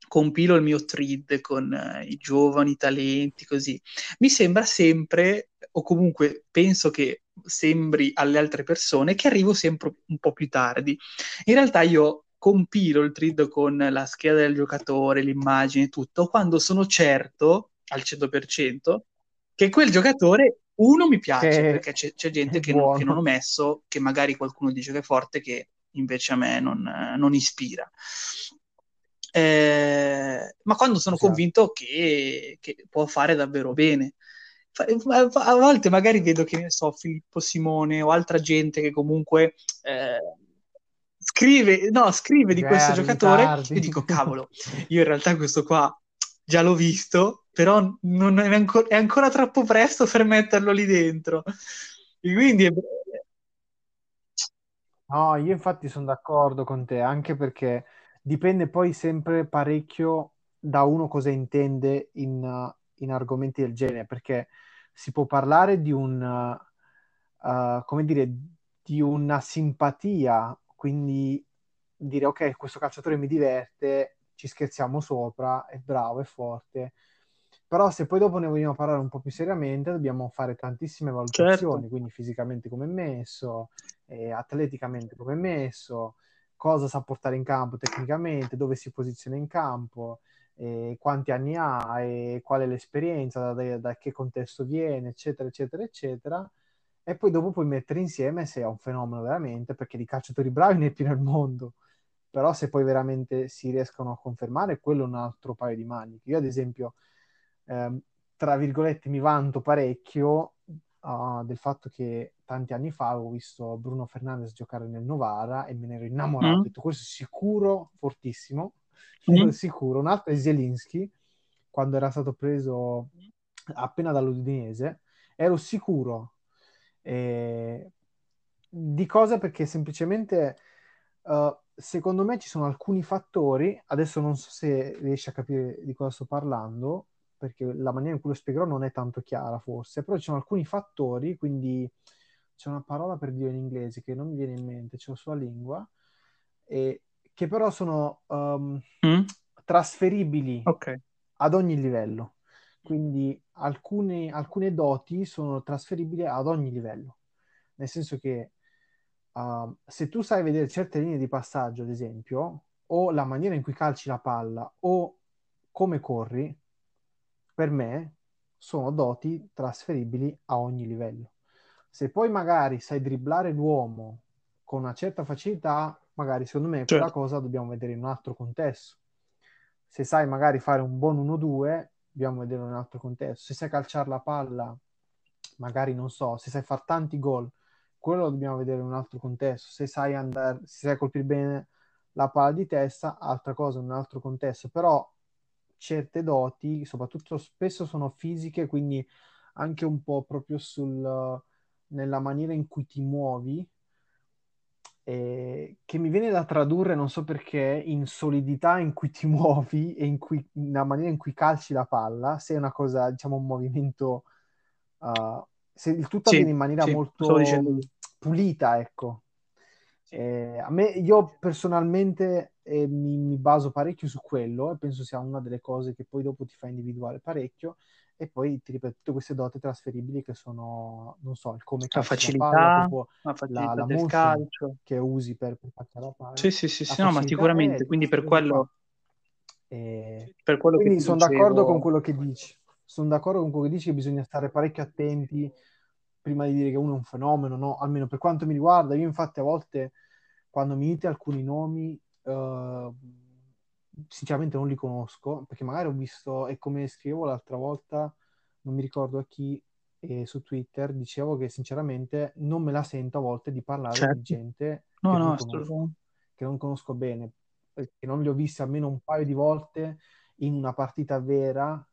compilo il mio thread con eh, i giovani talenti, così, mi sembra sempre, o comunque penso che sembri alle altre persone, che arrivo sempre un po' più tardi. In realtà io compilo il thread con la scheda del giocatore, l'immagine, tutto, quando sono certo al 100% che quel giocatore uno mi piace che perché c'è, c'è gente che non, che non, ho messo, che magari qualcuno dice che è forte, che invece a me non, non ispira. Eh, ma quando sono esatto. convinto che, che, può fare davvero bene. A volte magari vedo che ne so, Filippo Simone o altra gente che comunque eh, scrive, no, scrive di questo giocatore tardi. e dico cavolo, io in realtà questo qua già l'ho visto, però non è, ancora, è ancora troppo presto per metterlo lì dentro. E quindi è... No, io infatti sono d'accordo con te, anche perché dipende poi sempre parecchio da uno cosa intende in, in argomenti del genere, perché si può parlare di un, uh, come dire, di una simpatia, quindi dire ok, questo calciatore mi diverte, ci scherziamo sopra, è bravo, è forte, però se poi dopo ne vogliamo parlare un po' più seriamente dobbiamo fare tantissime valutazioni, certo. quindi fisicamente come è messo, eh, atleticamente come è messo, cosa sa portare in campo tecnicamente, dove si posiziona in campo, eh, quanti anni ha, e qual è l'esperienza, da, da, che contesto viene, eccetera, eccetera, eccetera. E poi dopo puoi mettere insieme se è un fenomeno veramente, perché di calciatori bravi ne è pieno il mondo. Però se poi veramente si riescono a confermare, quello è un altro paio di maniche. Io, ad esempio, ehm, tra virgolette, mi vanto parecchio uh, del fatto che tanti anni fa avevo visto Bruno Fernandes giocare nel Novara e me ne ero innamorato. Mm. Ho detto, questo è sicuro, fortissimo, mm. sicuro. Un altro è Zielinski, quando era stato preso appena dall'Udinese, ero sicuro. Eh, di cosa? Perché semplicemente... Uh, secondo me ci sono alcuni fattori, adesso non so se riesci a capire di cosa sto parlando, perché la maniera in cui lo spiegherò non è tanto chiara forse, però ci sono alcuni fattori, quindi c'è una parola per Dio in inglese che non mi viene in mente, c'è la sua lingua, e che però sono um, mm? trasferibili okay. ad ogni livello. Quindi alcune, alcune, doti sono trasferibili ad ogni livello. Nel senso che uh, se tu sai vedere certe linee di passaggio, ad esempio, o la maniera in cui calci la palla o come corri, per me sono doti trasferibili a ogni livello. Se poi magari sai dribblare l'uomo con una certa facilità, magari secondo me quella Certo. cosa dobbiamo vedere in un altro contesto. Se sai magari fare un buon 1-2, dobbiamo vedere in un altro contesto. Se sai calciare la palla, magari non so, se sai fare tanti gol, quello lo dobbiamo vedere in un altro contesto. Se sai andare, se sai colpire bene la palla di testa, altra cosa in un altro contesto. Però certe doti, soprattutto spesso sono fisiche, quindi anche un po' proprio sul, nella maniera in cui ti muovi, eh, che mi viene da tradurre, non so perché, in solidità in cui ti muovi e in cui, nella maniera in cui calci la palla, se è una cosa, diciamo, un movimento, uh, se il tutto Sì, avviene in maniera sì, molto pulita, ecco. Sì. Eh, a me, io personalmente eh, mi, mi baso parecchio su quello e penso sia una delle cose che poi dopo ti fa individuare parecchio e poi ti ripeto tutte queste doti trasferibili che sono, non so, il come La la palla, facilità, proprio la la, facilità la del motion calcio. che usi per, per calciare la palla, Sì, sì, sì, la sì, no, ma sicuramente, quindi per quello, E per quello quindi sono d'accordo con dicevo, quello che dici. Sono d'accordo con quello che dici che bisogna stare parecchio attenti prima di dire che uno è un fenomeno, no? Almeno per quanto mi riguarda, io infatti a volte quando mi dite alcuni nomi, eh, sinceramente non li conosco, perché magari ho visto, e come scrivevo l'altra volta, non mi ricordo a chi, eh, su Twitter, dicevo che sinceramente non me la sento a volte di parlare di certo, gente no, che no, non conosco, che non conosco bene, perché non li ho visti almeno un paio di volte in una partita vera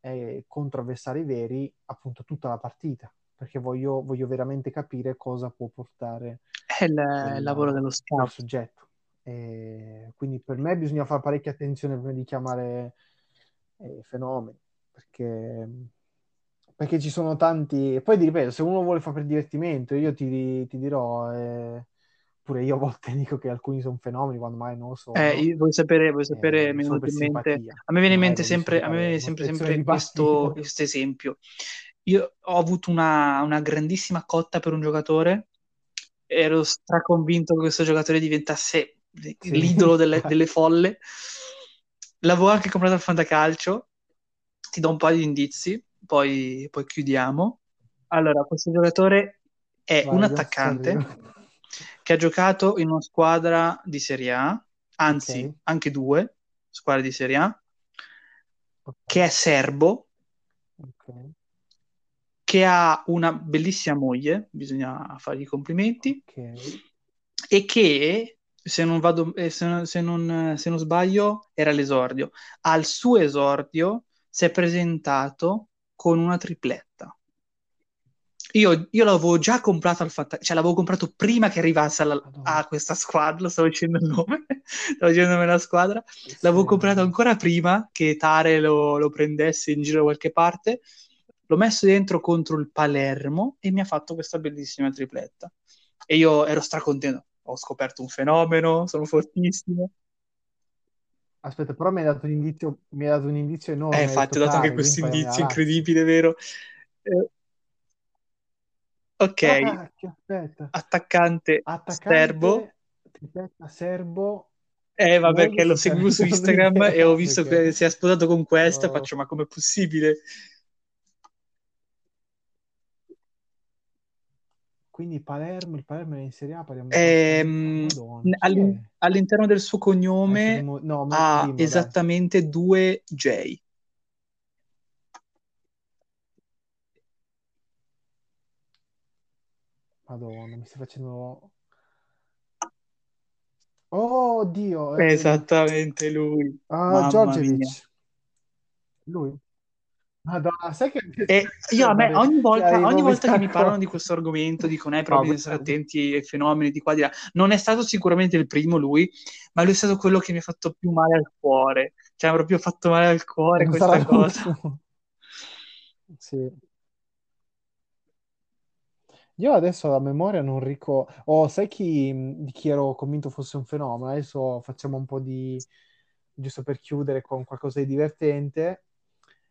eh, contro avversari veri, appunto tutta la partita, perché voglio, voglio veramente capire cosa può portare È il, il lavoro dello scout. soggetto. E quindi per me bisogna fare parecchia attenzione prima di chiamare eh, fenomeni, perché, perché ci sono tanti... E poi ti ripeto, se uno vuole fare per divertimento, io ti, ti dirò... Eh, pure io a volte dico che alcuni sono fenomeni quando mai non lo sono. Eh, io- vuoi sapere, vuoi sapere, Eh, mi mente, a me viene in mente sempre, a me fare viene sempre, questo, questo esempio. Io ho avuto una, una grandissima cotta per un giocatore, ero straconvinto che questo giocatore diventasse Sì. l'idolo delle, delle folle. L'avevo anche comprato al fantacalcio, ti do un paio di indizi, poi, poi chiudiamo. Allora, questo giocatore è Vai, un attaccante che ha giocato in una squadra di Serie A, anzi Ok. anche due squadre di Serie A, che è serbo, Ok. Che ha una bellissima moglie, bisogna fargli i complimenti, Ok. e che, se non vado, eh, se non, se non- se non sbaglio, era l'esordio. Al suo esordio si è presentato con una tripletta. Io, io l'avevo già comprato al fanta- cioè l'avevo comprato prima che arrivasse alla- a questa squadra, stavo dicendo il nome, stavo dicendo il nome della squadra. L'avevo comprato ancora prima che Tare lo, lo prendesse in giro da qualche parte. L'ho messo dentro contro il Palermo e mi ha fatto questa bellissima tripletta. E io ero stracontento. Ho scoperto un fenomeno, sono fortissimo. Aspetta, però mi hai dato un indizio, mi hai dato un indizio enorme, Eh, infatti, ho dato anche questo indizio incredibile, vero? Eh, ok, Ah, aspetta. attaccante serbo. Attaccante, tripletta serbo, Eh, ma perché lo seguivo su Instagram e ho visto perché... che si è sposato con questa Oh. faccio, ma com'è possibile? Quindi Palermo, il Palermo è in Serie A, parliamo di. Ehm, chi all'in- all'interno del suo cognome dimmo- no, ha dai. esattamente due J. Madonna, mi stai facendo... Oh, Dio! ehm, Esattamente lui. ah, Mamma mia. Lui? Madonna, sai che E io a me ogni volta, ogni volta che mi parlano di questo argomento dicono eh, però No, stare questa- attenti ai fenomeni di qua di là. Non è stato sicuramente il primo lui, ma lui è stato quello che mi ha fatto più male al cuore. Cioè, mi ha proprio fatto male al cuore non questa cosa. Sì. Io adesso a memoria non ricordo. Oh, sai chi, di chi ero convinto fosse un fenomeno? Adesso facciamo un po' di. giusto per chiudere con qualcosa di divertente.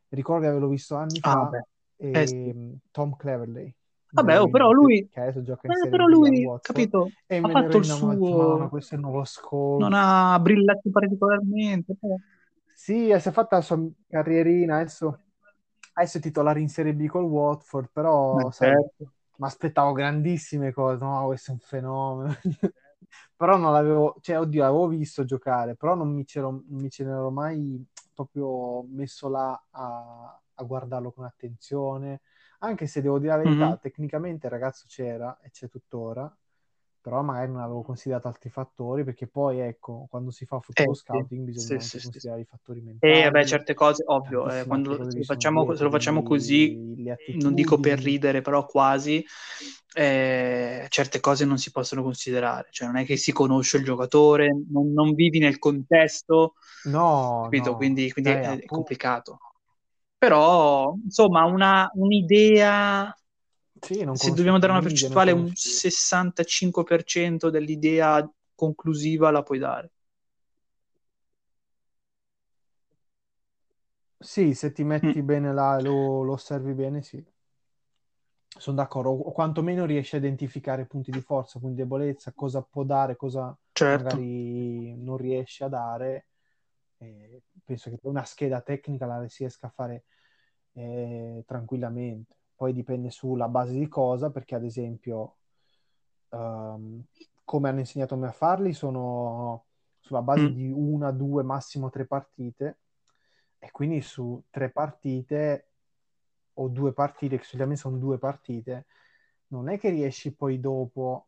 Ricordo di averlo visto anni Ah, fa. E, Eh sì. Tom Cleverley. Vabbè, oh, però lui, che adesso gioca in eh, però lui, Watford. capito, ha fatto il suo, questo è il nuovo Scout. non ha brillato particolarmente, però. Sì, e si è fatta la sua carrierina, adesso, adesso è titolare in Serie B col Watford, però, Eh, sai, certo. mi aspettavo grandissime cose, no, questo è un fenomeno. però non l'avevo, cioè, oddio, l'avevo visto giocare, però non mi c'ero, non mi ce ne ero mai proprio messo là a, a guardarlo con attenzione, anche se devo dire la verità, Mhm. tecnicamente il ragazzo c'era e c'è tuttora, però magari non avevo considerato altri fattori, perché poi, ecco, quando si fa Eh, football sì, scouting bisogna sì, sì, sì. considerare i fattori E mentali, vabbè, certe cose, ovvio, eh, quando lo facciamo, se lo facciamo così, non dico per ridere, però quasi, eh, certe cose non si possono considerare. Cioè, non è che si conosce il giocatore, non, non vivi nel contesto, No, capito? no, Quindi, quindi eh, è, è appunto. complicato. Però, insomma, una, un'idea, Sì, se dobbiamo dare una percentuale, un conosci... 65% dell'idea conclusiva la puoi dare. Sì, se ti Mm. metti bene là lo, lo osservi bene, sì. Sono d'accordo, o quantomeno riesci a identificare punti di forza, punti di debolezza, cosa può dare, cosa Certo. magari non riesce a dare. E penso che una scheda tecnica la si riesca a fare eh, tranquillamente. Poi dipende sulla base di cosa, perché ad esempio, ehm, come hanno insegnato a me a farli, sono sulla base Mm. di una, due, massimo tre partite, e quindi su tre partite o due partite, che solitamente sono due partite, non è che riesci poi dopo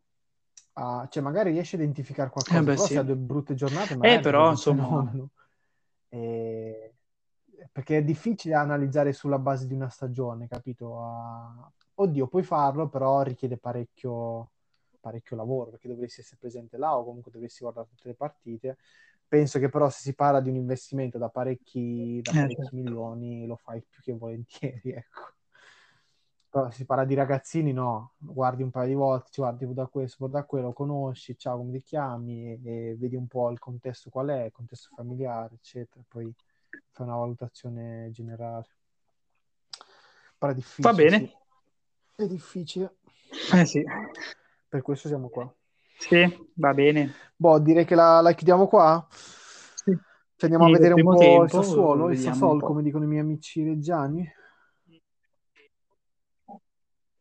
a... cioè magari riesci a identificare Eh qualcosa, beh, però se ha sì. due brutte giornate Eh, magari però, diventa un insomma. E- Perché è difficile analizzare sulla base di una stagione, capito? A- Oddio, puoi farlo, però richiede parecchio, parecchio lavoro, perché dovresti essere presente là o comunque dovresti guardare tutte le partite. Penso che però se si parla di un investimento da parecchi, da eh, parecchi certo. milioni, lo fai più che volentieri, ecco. Però se si parla di ragazzini, no, guardi un paio di volte, ci guardi da questo, guarda da quello, conosci, ciao, come ti chiami, e, e vedi un po' il contesto qual è, il contesto familiare, eccetera. Poi fai una valutazione generale. Però è Va difficile, bene. sì. È difficile. Eh sì. Per questo siamo qua. Sì, va bene. Boh, direi che la, la chiudiamo qua. Sì. Ci andiamo a Sì, vedere un po' il tempo, Sassuolo, il un Sassol, po'. come dicono i miei amici reggiani.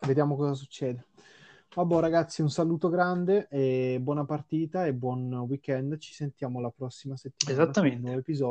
Vediamo cosa succede. Vabbè ragazzi, un saluto grande e buona partita e buon weekend. Ci sentiamo la prossima settimana con un Esattamente. nuovo episodio.